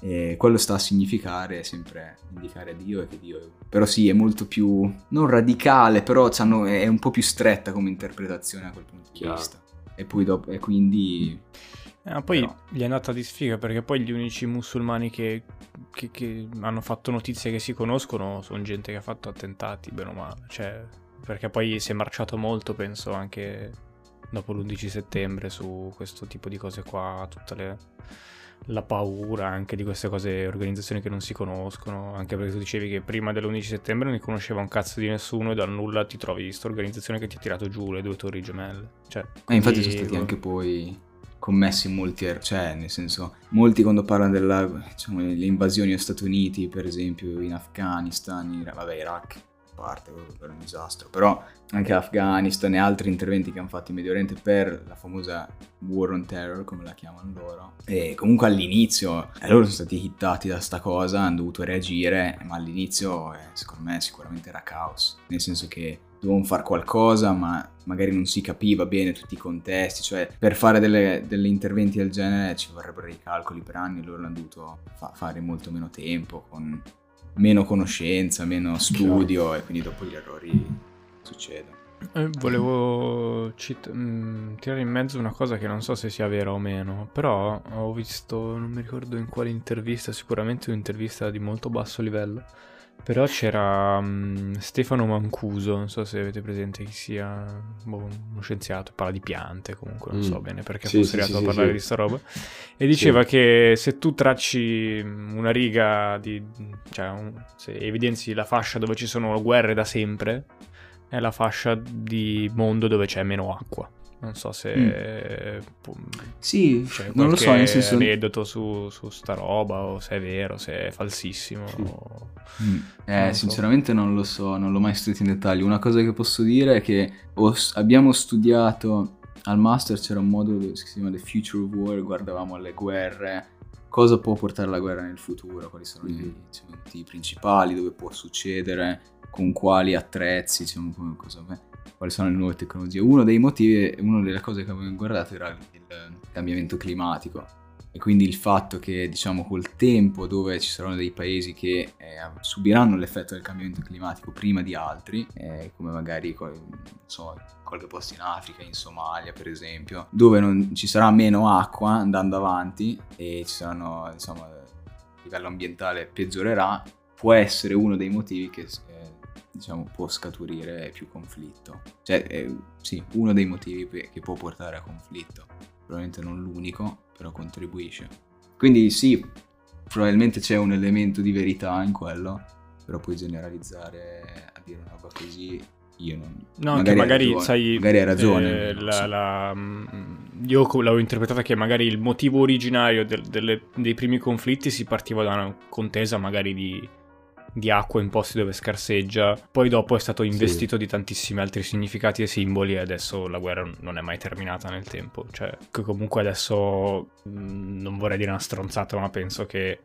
e quello sta a significare sempre indicare Dio e che Dio è uno. Però sì, è molto più, non radicale, però c'hanno- è un po' più stretta come interpretazione a quel punto di Chiaro. vista. E poi dopo, e quindi... Ah, poi Però- gli è andata di sfiga perché poi gli unici musulmani che, che- che hanno fatto notizie che si conoscono sono gente che ha fatto attentati, bene o male. Cioè, perché poi si è marciato molto, penso, anche dopo l'11 settembre su questo tipo di cose qua, tutta le- la paura anche di queste cose, organizzazioni che non si conoscono, anche perché tu dicevi che prima dell'11 settembre non ne conosceva un cazzo di nessuno e dal nulla ti trovi questa organizzazione che ti ha tirato giù le due torri gemelle. Cioè, E infatti quindi- sono stati anche poi commessi molti, er- cioè nel senso, molti quando parlano della, diciamo, invasioni agli Stati Uniti, per esempio in Afghanistan, in, vabbè Iraq, parte quello per un disastro, però anche Afghanistan e altri interventi che hanno fatto in Medio Oriente per la famosa War on Terror, come la chiamano loro. E comunque all'inizio, eh, loro sono stati hittati da sta cosa, hanno dovuto reagire, ma all'inizio, eh, secondo me, sicuramente era caos, nel senso che dovevano fare qualcosa, ma magari non si capiva bene tutti i contesti, cioè per fare degli interventi del genere ci vorrebbero dei calcoli per anni, loro hanno dovuto fa- fare molto meno tempo, con meno conoscenza, meno studio e quindi dopo gli errori succedono. Eh, volevo cit- mh, tirare in mezzo una cosa che non so se sia vera o meno, però ho visto, non mi ricordo in quale intervista, sicuramente un'intervista di molto basso livello, però c'era mh, Stefano Mancuso, non so se avete presente chi sia, boh, uno scienziato, parla di piante comunque, non Mm. so bene perché Sì, fosse sì, arrivato sì, a parlare sì. di sta roba, e diceva che se tu tracci una riga di, cioè un- se evidenzi la fascia dove ci sono guerre da sempre, è la fascia di mondo dove c'è meno acqua. Non so se pu- Sì, c'è non lo so, nel senso... aneddoto su, su sta roba o se è vero, se è falsissimo. Sì. o- Mm. Non Eh, so. sinceramente non lo so, non l'ho mai studiato in dettaglio. Una cosa che posso dire è che ho- abbiamo studiato al master, c'era un modulo che si chiama The Future of War, guardavamo alle guerre, cosa può portare la guerra nel futuro, quali sono i Mhm. diciamo, i motivi principali, dove può succedere, con quali attrezzi, diciamo, come- cosa- quali sono le nuove tecnologie. Uno dei motivi, una delle cose che abbiamo guardato era il cambiamento climatico e quindi il fatto che diciamo col tempo dove ci saranno dei paesi che eh, subiranno l'effetto del cambiamento climatico prima di altri eh, come magari so, qualche posto in Africa in Somalia per esempio dove non ci sarà meno acqua andando avanti e ci saranno diciamo a livello ambientale peggiorerà può essere uno dei motivi che eh, diciamo può scaturire più conflitto cioè eh, sì uno dei motivi pe- che può portare a conflitto probabilmente non l'unico, però contribuisce. Quindi sì, probabilmente c'è un elemento di verità in quello, però puoi generalizzare a dire una roba così, io non... No, anche hai magari, ragione, sai, Magari hai ragione. eh, la- so. la- mm, io l'avevo interpretata che magari il motivo originario del- delle- dei primi conflitti si partiva da una contesa magari di di acqua in posti dove scarseggia, poi dopo è stato investito sì. di tantissimi altri significati e simboli e adesso la guerra non è mai terminata nel tempo, cioè che comunque adesso mh, non vorrei dire una stronzata, ma penso che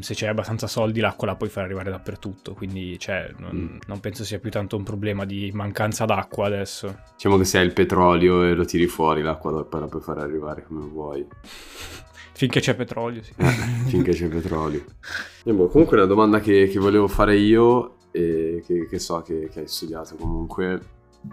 se c'è abbastanza soldi l'acqua la puoi far arrivare dappertutto, quindi cioè, non, mm. non penso sia più tanto un problema di mancanza d'acqua adesso. Diciamo che se hai il petrolio e lo tiri fuori l'acqua la puoi far arrivare come vuoi. Finché c'è petrolio, sì. Eh, <laughs> finché c'è petrolio. E boh, comunque una domanda che, che, volevo fare io, e che, che so che, che, hai studiato comunque,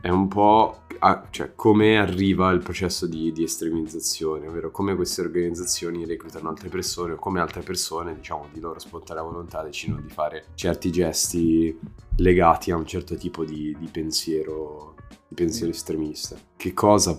è un po' a, cioè, come arriva il processo di, di, estremizzazione, ovvero come queste organizzazioni reclutano altre persone o come altre persone, diciamo, di loro spontanea volontà decidono di fare certi gesti legati a un certo tipo di, di pensiero, di pensiero estremista. Che cosa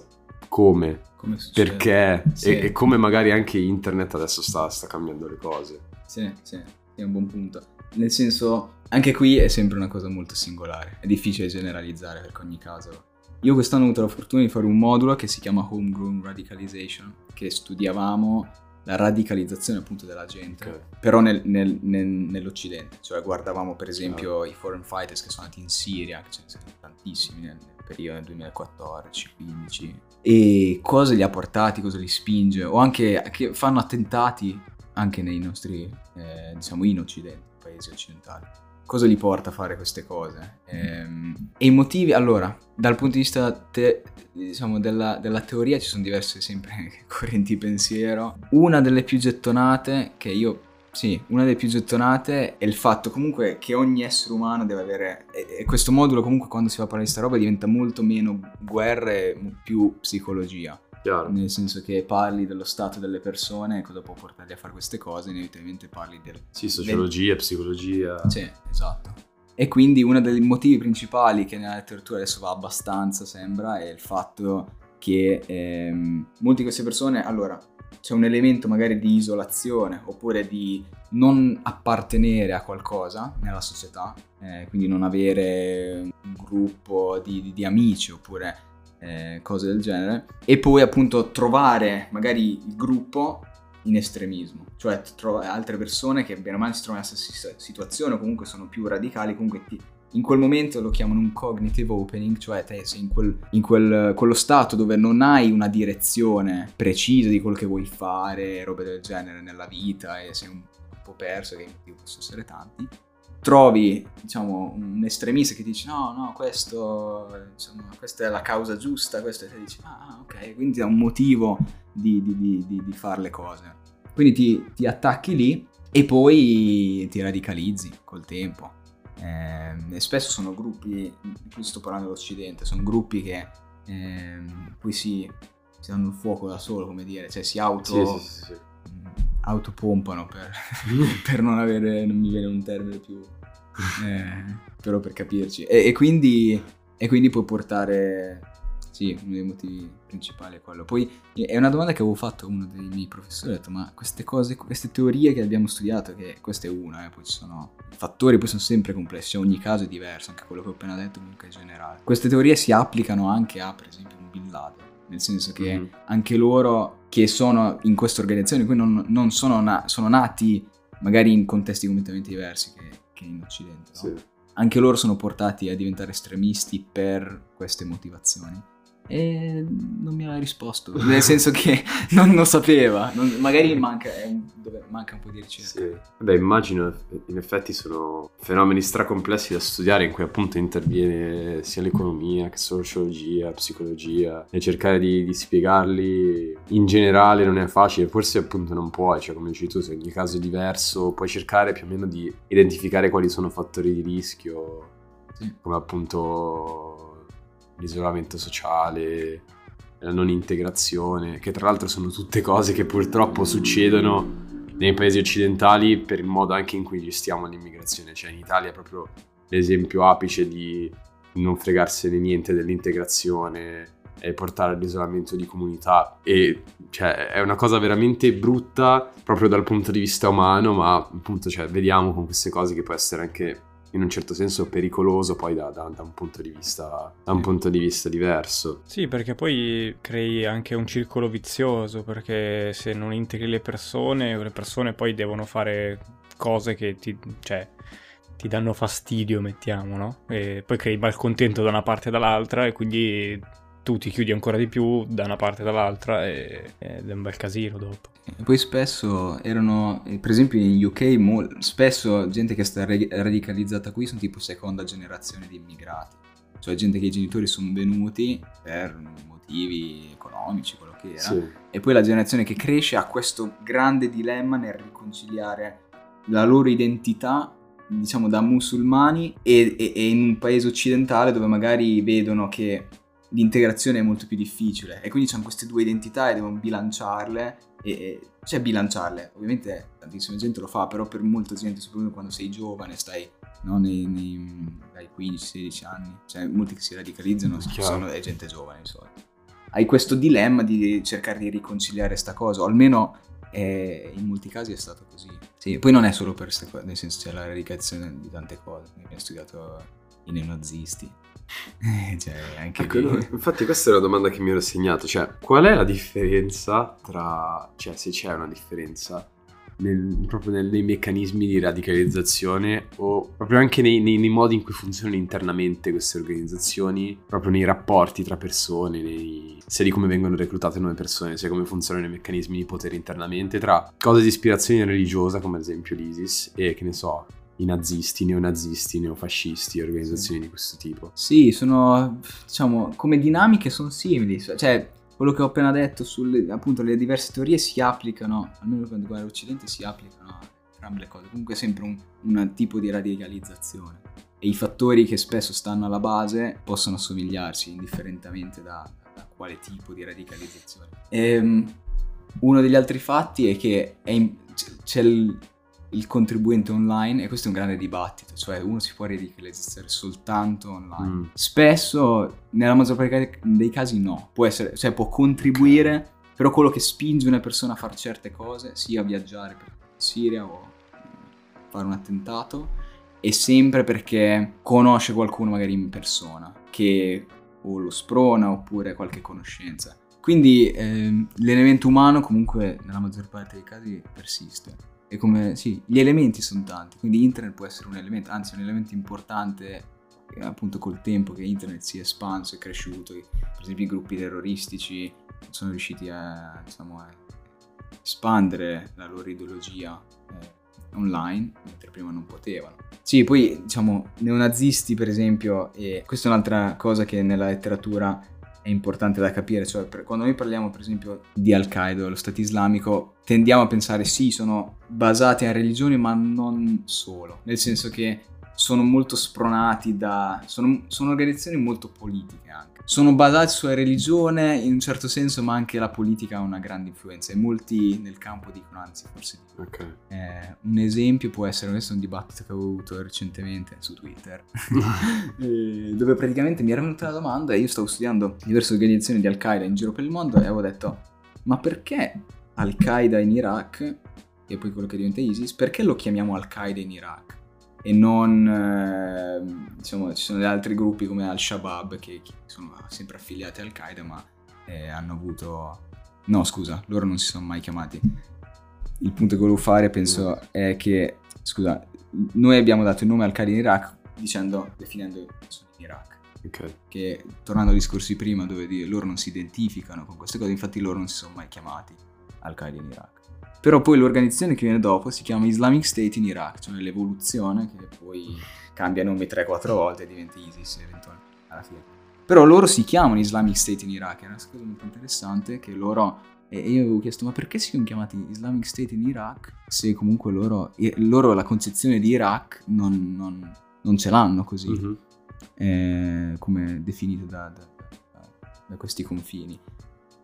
come, come perché sì. e, e, come magari anche internet adesso sta, sta, cambiando le cose. Sì, sì, è un buon punto. Nel senso, anche qui è sempre una cosa molto singolare, è difficile generalizzare perché ogni caso... Io quest'anno ho avuto la fortuna di fare un modulo che si chiama Homegrown Radicalization, che studiavamo la radicalizzazione appunto della gente, okay. però nel, nel, nel, nell'Occidente, cioè guardavamo per esempio ah. i foreign fighters che sono andati in Siria, che ce ne sono tantissimi nel, periodo, nel 2014-15, e cosa li ha portati, cosa li spinge, o anche che fanno attentati anche nei nostri, eh, diciamo, in Occidente, paesi occidentali. Cosa li porta a fare queste cose? Ehm, e i motivi, allora, dal punto di vista te, diciamo, della, della, teoria ci sono diverse sempre <laughs> correnti di pensiero. Una delle più gettonate, che io sì, una delle più gettonate è il fatto comunque che ogni essere umano deve avere... E questo modulo comunque quando si va a parlare di sta roba diventa molto meno guerra e più psicologia. Chiaro. Nel senso che parli dello stato delle persone, cosa può portarli a fare queste cose, inevitabilmente parli del... Sì, sociologia, del... psicologia. Sì, esatto. E quindi uno dei motivi principali che nella letteratura adesso va abbastanza, sembra, è il fatto che ehm, molte di queste persone, allora, c'è un elemento magari di isolazione oppure di non appartenere a qualcosa nella società, eh, quindi non avere un gruppo di, di, di amici oppure eh, cose del genere, e poi appunto trovare magari il gruppo in estremismo, cioè trovare altre persone che bene o male si trovano nella stessa situazione o comunque sono più radicali, comunque ti, in quel momento lo chiamano un cognitive opening, cioè te sei in, quel, in quel, quello stato dove non hai una direzione precisa di quello che vuoi fare, robe del genere nella vita e sei un po' perso, che i motivi possono essere tanti. Trovi, diciamo, un estremista che dice no, no, questo, insomma, questa è la causa giusta, questo e te dici ah, ok, quindi è un motivo di, di, di, di fare le cose. Quindi ti, ti attacchi lì e poi ti radicalizzi col tempo eh, e spesso sono gruppi, qui sto parlando dell'Occidente, sono gruppi che eh, poi si, si, danno il fuoco da solo, come dire, cioè si auto, sì, sì, sì, autopompano per, <laughs> per, non avere, non mi viene un termine più, eh, però per capirci. E, e, quindi, e quindi può portare sì, uno dei motivi principali è quello. Poi è una domanda che avevo fatto a uno dei miei professori, ho detto ma queste cose, queste teorie che abbiamo studiato, che questa è una, eh, poi ci sono fattori, poi sono sempre complessi, ogni caso è diverso, anche quello che ho appena detto comunque è generale. Queste teorie si applicano anche a, per esempio, un Bin Laden, nel senso che mm-hmm. anche loro che sono in queste organizzazioni, qui non, non sono, na- sono, nati magari in contesti completamente diversi che, che in Occidente, no? sì. Anche loro sono portati a diventare estremisti per queste motivazioni e non mi ha risposto, <laughs> nel senso che non lo sapeva, non, magari manca, un, manca, un po' di ricerca. Sì. Beh, immagino, in effetti sono fenomeni stracomplessi da studiare in cui appunto interviene sia l'economia che sociologia, psicologia e cercare di, di spiegarli in generale non è facile, forse appunto non puoi, cioè come dici tu, se ogni caso è diverso, puoi cercare più o meno di identificare quali sono fattori di rischio, sì. come appunto l'isolamento sociale, la non integrazione, che tra l'altro sono tutte cose che purtroppo succedono nei paesi occidentali per il modo anche in cui gestiamo l'immigrazione. Cioè in Italia è proprio l'esempio apice di non fregarsene niente dell'integrazione e portare all'isolamento di comunità e cioè, è una cosa veramente brutta proprio dal punto di vista umano ma appunto cioè, vediamo con queste cose che può essere anche in un certo senso pericoloso poi da, da, da, un vista, da, un punto di vista, diverso. Sì, perché poi crei anche un circolo vizioso, perché se non integri le persone, le persone poi devono fare cose che ti... cioè ti danno fastidio, mettiamo, no? E poi crei malcontento da una parte e dall'altra e quindi tu ti chiudi ancora di più da una parte e dall'altra e, ed è un bel casino dopo. E poi spesso erano, per esempio in UK, mol- spesso gente che sta re- radicalizzata qui sono tipo seconda generazione di immigrati. Cioè gente che i genitori sono venuti per motivi economici, quello che era. Sì. E poi la generazione che cresce ha questo grande dilemma nel riconciliare la loro identità, diciamo, da musulmani e, e- e in un paese occidentale dove magari vedono che l'integrazione è molto più difficile. E quindi hanno queste due identità e devono bilanciarle. E, e- cioè bilanciarle. Ovviamente tantissima gente lo fa però per molta gente soprattutto quando sei giovane stai no, nei, nei- dai 15-16 anni. Cioè molti che si radicalizzano sono è gente giovane insomma. Hai questo dilemma di cercare di riconciliare sta cosa o almeno eh, in molti casi è stato così. Sì, poi non è solo per queste cose nel senso c'è la radicazione di tante cose. Abbiamo studiato i neonazisti Eh, cioè anche Ecco, no, infatti questa è una domanda che mi ero segnato, cioè qual è la differenza tra, cioè se c'è una differenza nel- proprio nel- nei meccanismi di radicalizzazione o proprio anche nei, nei- nei modi in cui funzionano internamente queste organizzazioni, proprio nei rapporti tra persone, nei- sia di come vengono reclutate nuove persone, sia come funzionano i meccanismi di potere internamente, tra cose di ispirazione religiosa come ad esempio l'ISIS e che ne so, i nazisti, neonazisti, neofascisti, organizzazioni di questo tipo. Sì, sono, diciamo, come dinamiche sono simili, cioè quello che ho appena detto sulle, appunto, le diverse teorie si applicano, almeno per quanto riguarda l'Occidente, si applicano a entrambe le cose, comunque è sempre un, un tipo di radicalizzazione e i fattori che spesso stanno alla base possono assomigliarsi indifferentemente da, da quale tipo di radicalizzazione. Ehm, uno degli altri fatti è che è in- c'è il, il contribuente online e questo è un grande dibattito, cioè uno si può radicalizzare soltanto online. Mm. Spesso, nella maggior parte dei casi no, può essere, cioè può contribuire, però quello che spinge una persona a fare certe cose, sia viaggiare per Siria o mm, fare un attentato, è sempre perché conosce qualcuno magari in persona, che o lo sprona oppure qualche conoscenza. Quindi ehm, l'elemento umano comunque nella maggior parte dei casi persiste. E come, sì, gli elementi sono tanti, quindi internet può essere un elemento, anzi un elemento importante eh, appunto col tempo che internet si è espanso e cresciuto, per esempio i gruppi terroristici sono riusciti a, diciamo, a espandere la loro ideologia eh, online, mentre prima non potevano. Sì, poi diciamo neonazisti per esempio, e questa è un'altra cosa che nella letteratura è importante da capire, cioè per- quando noi parliamo per esempio di Al-Qaeda o lo Stato islamico, tendiamo a pensare sì, sono basati a religione, ma non solo, nel senso che sono molto spronati da... sono, sono organizzazioni molto politiche anche. Sono basati sulla religione in un certo senso, ma anche la politica ha una grande influenza e molti nel campo dicono, anzi forse di più. Ok. Eh, un esempio può essere, questo è un dibattito che avevo avuto recentemente su Twitter, <laughs> eh, dove praticamente mi era venuta la domanda e io stavo studiando diverse organizzazioni di Al-Qaeda in giro per il mondo e avevo detto, ma perché Al-Qaeda in Iraq, e poi quello che diventa ISIS, perché lo chiamiamo Al-Qaeda in Iraq? E non, eh, diciamo, ci sono altri gruppi come Al-Shabaab che, che sono sempre affiliati a Al-Qaeda, ma eh, hanno avuto... No, scusa, loro non si sono mai chiamati. Il punto che volevo fare penso è che scusa noi abbiamo dato il nome al Qaeda in Iraq dicendo definendo che sono in Iraq. Ok. che tornando al discorso di prima dove loro non si identificano con queste cose infatti loro non si sono mai chiamati al Qaeda in Iraq però poi l'organizzazione che viene dopo si chiama Islamic State in Iraq cioè l'evoluzione che poi cambia nome 3-4 volte e diventa ISIS eventualmente alla fine però loro si chiamano Islamic State in Iraq è una cosa molto interessante che loro e io avevo chiesto, ma perché si sono chiamati Islamic State in Iraq se comunque loro, loro la concezione di Iraq non, non- non ce l'hanno così, Mhm. eh, come definito da- da- da questi confini.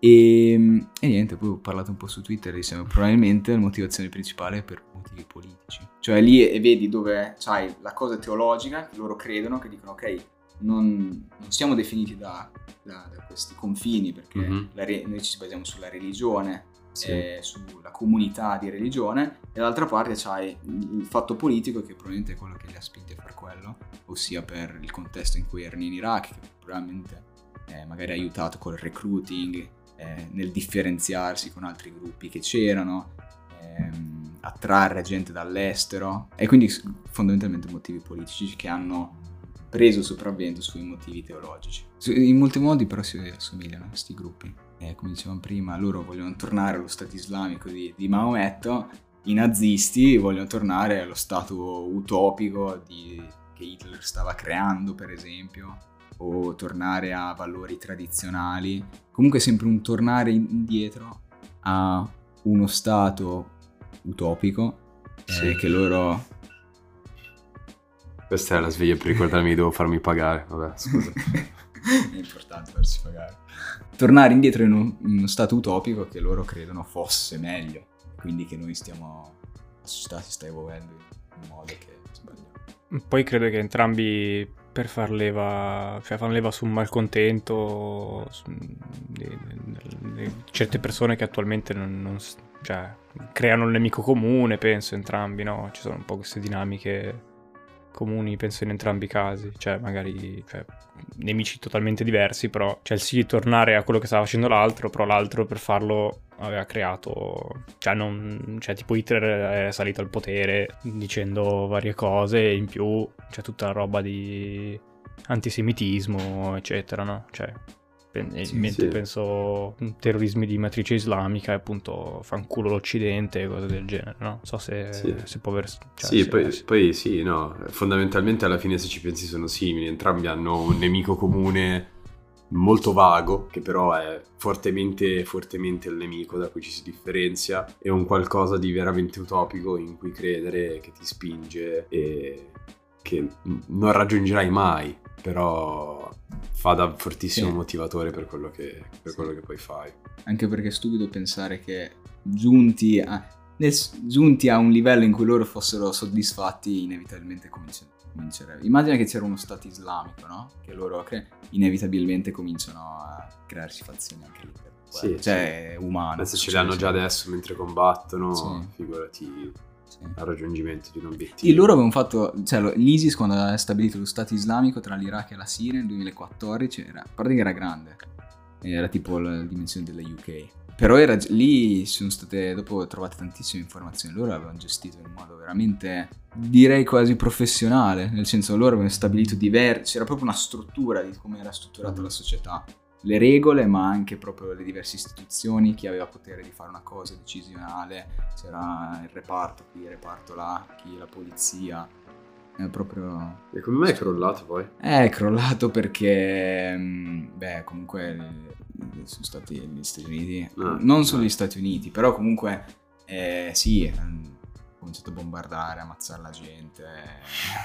E, e niente, poi ho parlato un po' su Twitter insieme, probabilmente la motivazione principale è per motivi politici. Cioè lì e vedi dove c'hai la cosa teologica, che loro credono, che dicono ok, non, non siamo definiti da, da- da questi confini perché Mhm. la re- noi ci basiamo sulla religione, Sì. eh, sulla comunità di religione e dall'altra parte c'hai il fatto politico che probabilmente è quello che li ha spinti a fare quello, ossia per il contesto in cui erano in Iraq, che probabilmente eh, magari ha aiutato col recruiting, eh, nel differenziarsi con altri gruppi che c'erano, ehm, attrarre gente dall'estero e quindi fondamentalmente motivi politici che hanno preso sopravvento sui motivi teologici. In molti modi però si assomigliano a questi gruppi. Eh, come dicevamo prima, loro vogliono tornare allo Stato islamico di, di Maometto, i nazisti vogliono tornare allo stato utopico di- che Hitler stava creando, per esempio, o tornare a valori tradizionali. Comunque è sempre un tornare indietro a uno stato utopico eh, Sì. che loro Questa è la sveglia per ricordarmi che devo farmi pagare. Vabbè, scusa. <laughs> è importante farsi pagare. Tornare indietro in, un- in uno stato utopico che loro credono fosse meglio. Quindi che noi stiamo. La società si sta evolvendo in un modo che è sbagliato. Poi credo che entrambi per far leva, cioè fanno leva su un malcontento di, di- certe persone che attualmente non, non cioè, creano il nemico comune, penso entrambi, no? Ci sono un po' queste dinamiche comuni, penso in entrambi i casi, cioè magari cioè, nemici totalmente diversi, però cioè il sì tornare a quello che stava facendo l'altro, però l'altro per farlo aveva creato, cioè, non, cioè tipo Hitler è salito al potere dicendo varie cose e in più c'è tutta la roba di antisemitismo, eccetera, no? Cioè, pen- Sì, in mente sì. penso terrorismi di matrice islamica e appunto fanculo l'Occidente e cose del genere, no? Non so se, Sì. se può aver... cioè, sì, poi, poi sì, no. Fondamentalmente alla fine se ci pensi sono simili. Entrambi hanno un nemico comune molto vago, che però è fortemente, fortemente il nemico da cui ci si differenzia, e un qualcosa di veramente utopico in cui credere che ti spinge e che non raggiungerai mai, però fa da fortissimo Sì. motivatore per quello che, per Sì. quello che poi fai. Anche perché è stupido pensare che giunti a, nel- giunti a un livello in cui loro fossero soddisfatti, inevitabilmente comincerebbe. Immagina che c'era uno stato islamico, no? Che loro cre- inevitabilmente cominciano a crearsi fazioni anche lì. Sì, cioè, è umano. Adesso ce succede li hanno già sempre. adesso mentre combattono, Sì. figurati Sì. al raggiungimento di un obiettivo. Sì, loro avevano fatto, cioè l'ISIS quando ha stabilito lo Stato islamico tra l'Iraq e la Siria nel 2014, era, a parte che era grande, era tipo la dimensione della UK. Però era, lì sono state, dopo trovate tantissime informazioni, loro l'avevano gestito in modo veramente, direi quasi professionale, nel senso loro avevano stabilito diversi, c'era proprio una struttura di come era strutturata la società, le regole ma anche proprio le diverse istituzioni, chi aveva potere di fare una cosa decisionale, c'era il reparto qui, il reparto là, chi la polizia, è proprio... E come mai è crollato poi? È crollato perché, mm, beh, comunque eh, sono stati gli Stati Uniti, Ah, non solo gli Stati Uniti, però comunque, eh, sì, hanno cominciato a bombardare, ammazzare la gente.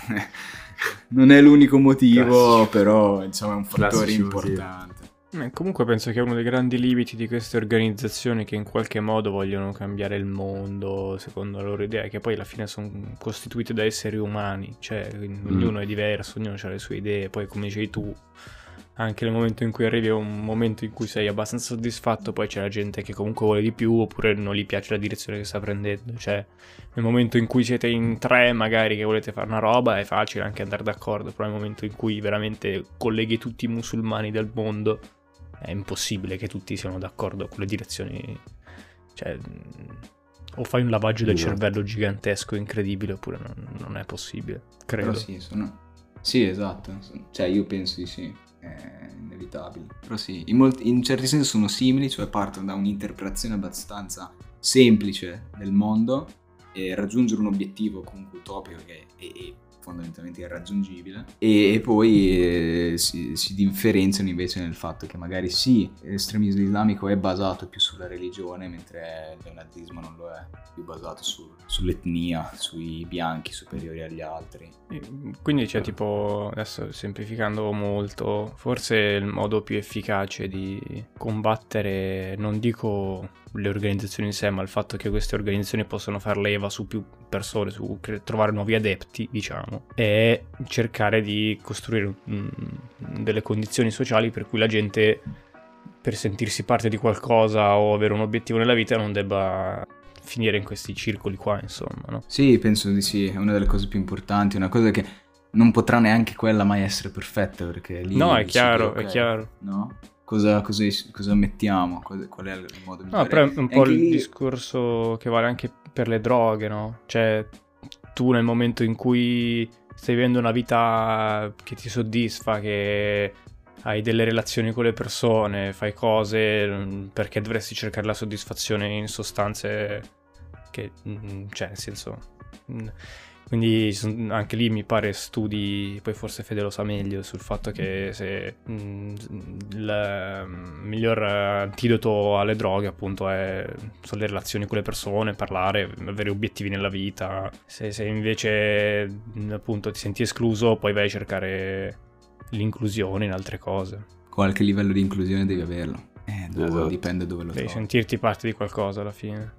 <laughs> non è l'unico motivo, Classici. però, insomma, è un fattore Classici motivi. importante. Eh, comunque penso che uno dei grandi limiti di queste organizzazioni che in qualche modo vogliono cambiare il mondo secondo la loro idea è che poi alla fine sono costituite da esseri umani, cioè Mm. ognuno è diverso, ognuno ha le sue idee, poi come dicevi tu anche nel momento in cui arrivi a un momento in cui sei abbastanza soddisfatto poi c'è la gente che comunque vuole di più oppure non gli piace la direzione che sta prendendo, cioè nel momento in cui siete in tre magari che volete fare una roba è facile anche andare d'accordo, però nel momento in cui veramente colleghi tutti i musulmani del mondo è impossibile che tutti siano d'accordo con le direzioni. Cioè, o fai un lavaggio del Esatto. cervello gigantesco, incredibile, oppure non, non è possibile. Credo. Sì, sono... Sì, esatto. Cioè, io penso di sì. È inevitabile. Però sì, in, molti- in certi sensi sono simili, cioè partono da un'interpretazione abbastanza semplice del mondo e raggiungere un obiettivo comunque utopico che è, è fondamentalmente irraggiungibile e, e poi eh, si, si differenziano invece nel fatto che magari sì, l'estremismo islamico è basato più sulla religione mentre il neonazismo non lo è, è più basato su- sull'etnia, sui bianchi superiori agli altri. E, Quindi c'è tipo, adesso semplificando molto, forse il modo più efficace di combattere, non dico le organizzazioni in sé, ma il fatto che queste organizzazioni possono far leva su più persone, su cre- trovare nuovi adepti, diciamo, è cercare di costruire mm, delle condizioni sociali per cui la gente, per sentirsi parte di qualcosa o avere un obiettivo nella vita, non debba finire in questi circoli qua, insomma, no? Sì, penso di sì, è una delle cose più importanti, una cosa che non potrà neanche quella mai essere perfetta perché lì... No, è chiaro, ok, è chiaro. No? Cosa, cosa, cosa mettiamo? Qual è il modo No, migliore? però è un po' il lì- discorso che vale anche per le droghe, no? Cioè, tu nel momento in cui stai vivendo una vita che ti soddisfa, che hai delle relazioni con le persone, fai cose mm, perché dovresti cercare la soddisfazione in sostanze che, mm, cioè, nel senso... Quindi anche lì mi pare studi, poi forse Fede lo sa meglio, sul fatto che se mm, il miglior antidoto alle droghe appunto è, sono le relazioni con le persone, parlare, avere obiettivi nella vita. Se, se invece mm, appunto ti senti escluso poi vai a cercare l'inclusione in altre cose. Qualche livello di inclusione devi averlo. Eh, dopo Esatto. dipende dove lo Devi trovi. sentirti parte di qualcosa alla fine.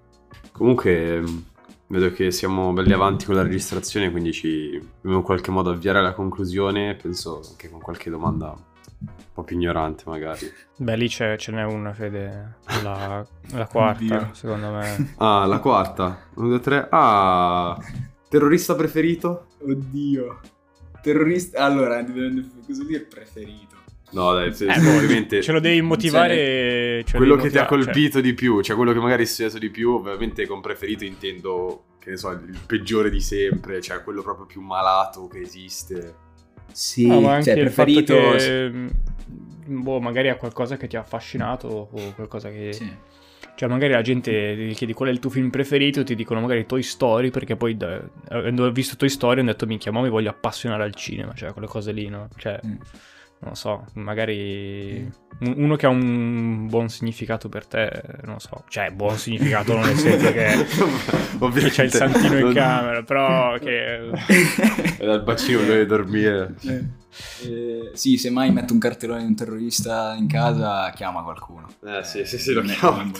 Comunque mh, vedo che siamo belli avanti con la registrazione, quindi ci dobbiamo in qualche modo avviare alla conclusione, penso anche con qualche domanda un po' più ignorante magari. Beh, lì c'è, ce n'è una, Fede, la, la quarta, Oddio. secondo me. <laughs> Ah, la quarta. Uno, due, tre. Ah, terrorista preferito? Oddio. Terrorista. Allora, cosa dire preferito? No, dai, se- Eh, boh, ovviamente Ce lo devi motivare. lo quello devi che ti ha motivare, cioè, colpito di più, cioè quello che magari hai studiato di più, ovviamente con preferito intendo, che ne so, il peggiore di sempre, cioè quello proprio più malato che esiste. Sì, No, ma anche cioè, il preferito. fatto che, mm, boh, magari ha qualcosa che ti ha affascinato o qualcosa che... Sì. Cioè, magari la gente gli chiedi qual è il tuo film preferito, ti dicono magari Toy Story, perché poi, da- avendo visto Toy Story, hanno detto, minchia, ma mi voglio appassionare al cinema, cioè quelle cose lì, no? Cioè, Mm. Non lo so, magari un- uno che ha un buon significato per te, non lo so, cioè, buon significato non nel senso che... Ovviamente <laughs> che c'è il santino in non- camera, però <laughs> che... È dal bacino dove dormire. Eh, sì, se mai metto un cartellone di un terrorista in casa, chiama qualcuno. Eh, sì, sì, sì, lo non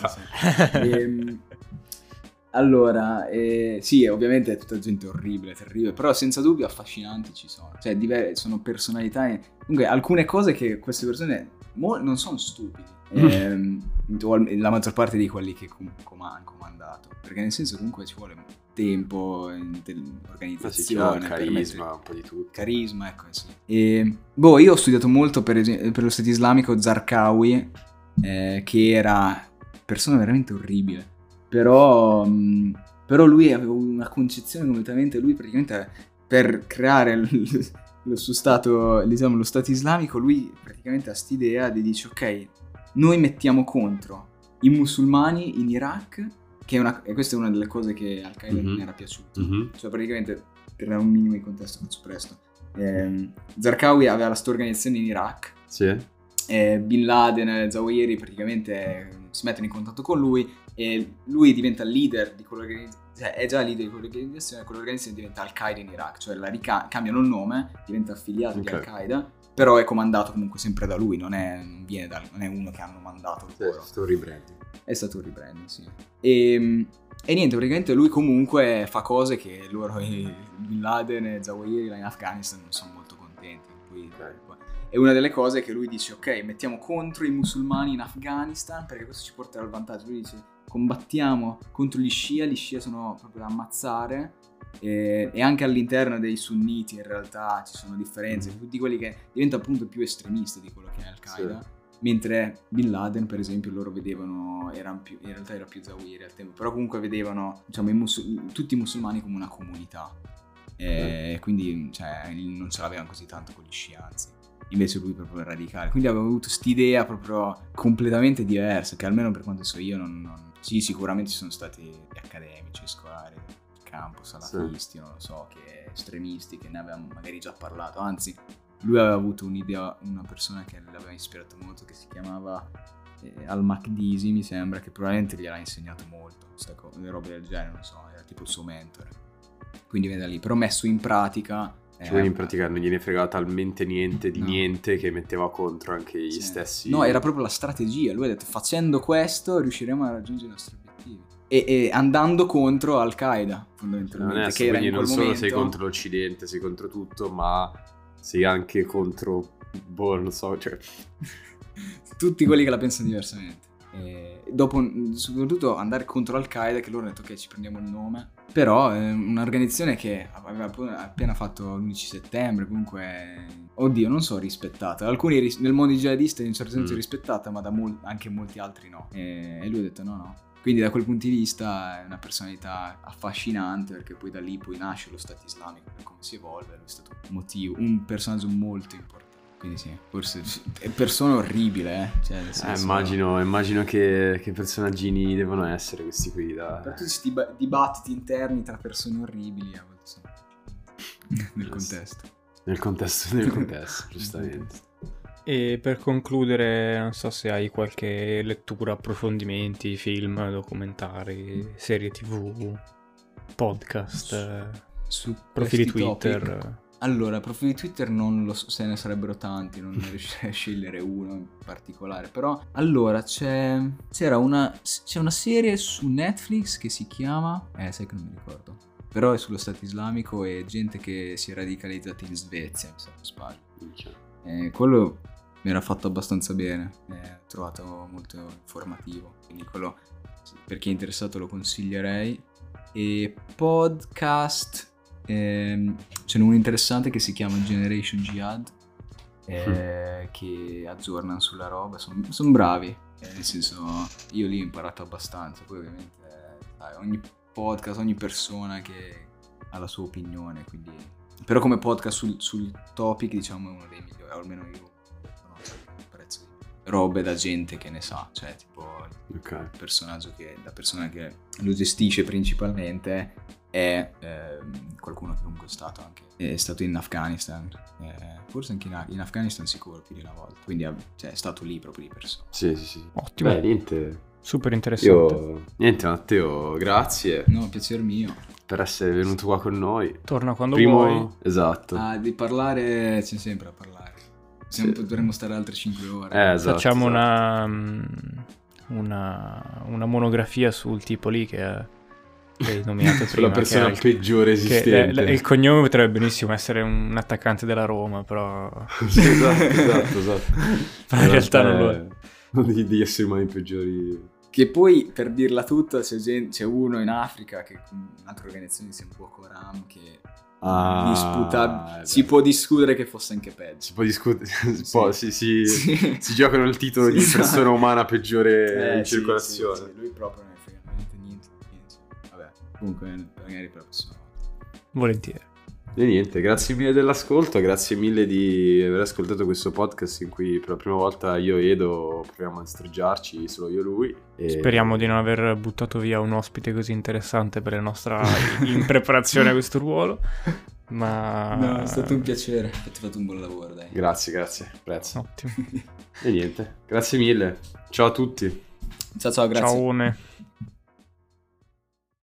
allora, eh, sì, ovviamente è tutta gente orribile, terribile, però senza dubbio affascinanti ci sono. Cioè, diver- sono personalità. e- Comunque, alcune cose che queste persone mo- non sono stupidi. <laughs> Ehm, o al- la maggior parte di quelli che com- com- comandato. Perché nel senso comunque ci vuole tempo, sì, organizzazione, carisma, mettere- un po' di tutto. carisma, ecco sì. E, boh, io ho studiato molto per, per lo Stato islamico Zarqawi, eh, che era persona veramente orribile. Però, mh, però lui aveva una concezione completamente, lui praticamente per creare il, lo suo stato, diciamo, lo Stato islamico, lui praticamente ha quest'idea di dice ok, noi mettiamo contro i musulmani in Iraq, che è una, e questa è una delle cose che Al Qaeda Mhm. non era piaciuto. Mhm. Cioè, praticamente, per dare un minimo di contesto, faccio presto. Ehm, Zarqawi aveva la sua organizzazione in Iraq. Sì. e Bin Laden e Zawahiri praticamente eh, si mettono in contatto con lui e lui diventa il leader di quell'organizzazione. Cioè, è già leader di quell'organizzazione, quell'organizzazione diventa Al-Qaeda in Iraq, cioè la rica- cambiano il nome, diventa affiliato Ok. di Al-Qaeda, però è comandato comunque sempre da lui, non è, non viene da- non è uno che hanno mandato loro. Sto rebranding. È stato un rebranding, sì. E, e niente, praticamente lui comunque fa cose che loro, Bin Laden e Zawahiri là in Afghanistan non sono molto contenti. Poi, è una delle cose che lui dice, ok, mettiamo contro i musulmani in Afghanistan perché questo ci porterà al vantaggio. Lui dice, combattiamo contro gli Shia, gli Shia sono proprio da ammazzare. E, e anche all'interno dei sunniti in realtà ci sono differenze, Mhm. tutti quelli che diventano appunto più estremisti di quello che è Al-Qaeda. Mentre Bin Laden, per esempio, loro vedevano, più, in realtà era più Zawahiri al tempo, però comunque vedevano diciamo, i musul- tutti i musulmani come una comunità. E quindi cioè, non ce l'avevano così tanto con gli anzi. Invece lui proprio radicale. Quindi avevo avuto quest'idea proprio completamente diversa, che almeno per quanto so io non... non- Sì, sicuramente ci sono stati gli accademici, scolari, campo, salafisti, non lo so, che estremisti, che ne avevamo magari già parlato. Anzi, lui aveva avuto un'idea, una persona che l'aveva ispirato molto, che si chiamava eh, Al-Makdisi, mi sembra, che probabilmente gliel'ha insegnato molto, co- le robe del genere, non so, era tipo il suo mentore. Quindi viene da lì, però messo in pratica... eh, Cioè, in pratica non gliene fregava talmente niente di No. niente che metteva contro anche gli Sì. stessi. No, era proprio la strategia. Lui ha detto: facendo questo riusciremo a raggiungere i nostri obiettivi. E, e andando contro Al-Qaeda, fondamentalmente. Non è che quindi in non solo momento... sei contro l'Occidente, sei contro tutto, ma sei anche contro. Boh, non so, cioè. <laughs> tutti quelli che la pensano diversamente. E dopo, soprattutto, andare contro Al-Qaeda, che loro hanno detto: Ok, ci prendiamo il nome. Però è un'organizzazione che aveva appena- fatto l'11 settembre, comunque, oddio, non so, rispettata. Alcuni ris- nel mondo jihadista in un certo senso Mm. rispettata, ma da mol- anche molti altri no. E, e lui ha detto: no, no, Quindi da quel punto di vista è una personalità affascinante perché poi da lì poi nasce lo Stato islamico e come si evolve, è stato un motivo, un personaggio molto importante. Quindi sì, forse è persona orribile, eh. Cioè, nel Eh, senso- immagino, immagino che, che personaggini devono essere questi qui da... Per tutti questi diba- dibattiti interni tra persone orribili a volte sono <laughs> nel contesto. Nel contesto, nel <laughs> contesto, giustamente. E per concludere, non so se hai qualche lettura, approfondimenti, film, documentari, serie tv, podcast, eh, Su profili Twitter. topic- Allora, profili Twitter non lo so se ne sarebbero tanti, non riuscirei a scegliere uno in particolare. Però, allora, c'è, c'era una, c'è una serie su Netflix che si chiama... Eh, sai che non mi ricordo. Però è sullo Stato islamico e gente che si è radicalizzata in Svezia, se non sbaglio. Minchia. Eh, quello mi era fatto abbastanza bene, eh, ho trovato molto informativo, quindi quello per chi è interessato lo consiglierei. E podcast, ehm, ce n'è uno interessante che si chiama Generation Jihad, eh, che aggiornano sulla roba, sono bravi, eh, nel senso io lì ho imparato abbastanza, poi ovviamente eh, ogni podcast, ogni persona che ha la sua opinione, quindi... Però come podcast sul, sul topic diciamo è uno dei migliori, almeno io conosco, apprezzo robe da gente che ne sa, cioè tipo Ok. il personaggio che, la persona che lo gestisce principalmente è ehm, qualcuno che comunque è stato anche, è stato in Afghanistan, eh, forse anche in, in Afghanistan sicuro più di una volta, quindi ha- cioè, è stato lì proprio di persona. Sì, sì, sì. Ottimo, Beh, niente. super interessante. Io... Niente, Matteo, grazie No, piacere mio. per essere venuto qua con noi. Torna quando Primo... vuoi. Esatto. Ah, di parlare c'è sempre a parlare. Sì. Potremmo stare altre 5 ore. Eh, esatto, Facciamo esatto. una, mm, una, una monografia sul tipo lì che, che hai nominato prima. Che persona è il- peggiore che esistente. è- è- il cognome potrebbe benissimo essere un attaccante della Roma, però <laughs> Sì, esatto, esatto, esatto. Però in realtà non lo è. Uno degli, degli esseri umani peggiori. Che poi, per dirla tutta, c'è, gen- c'è uno in Africa che con un'altra organizzazione si chiama Boko Haram che Ah, disputa- eh, si può discutere che fosse anche peggio. Si può discutere. <laughs> si, può- si, si- Sì. si giocano il titolo Sì, <laughs> di esatto. persona umana peggiore Eh, in sì, circolazione. sì, sì, lui proprio comunque magari per la prossima volta. volentieri. E niente, grazie mille dell'ascolto, grazie mille di aver ascoltato questo podcast in cui per la prima volta io e Edo proviamo a streggiarci, solo io e lui. E- Speriamo di non aver buttato via un ospite così interessante per la nostra <laughs> in preparazione a questo ruolo. Ma No, è stato un piacere. Avete fatto un buon lavoro, dai. Grazie, grazie, prezzo. Ottimo. E niente, grazie mille. Ciao a tutti. Ciao ciao, grazie. Ciao.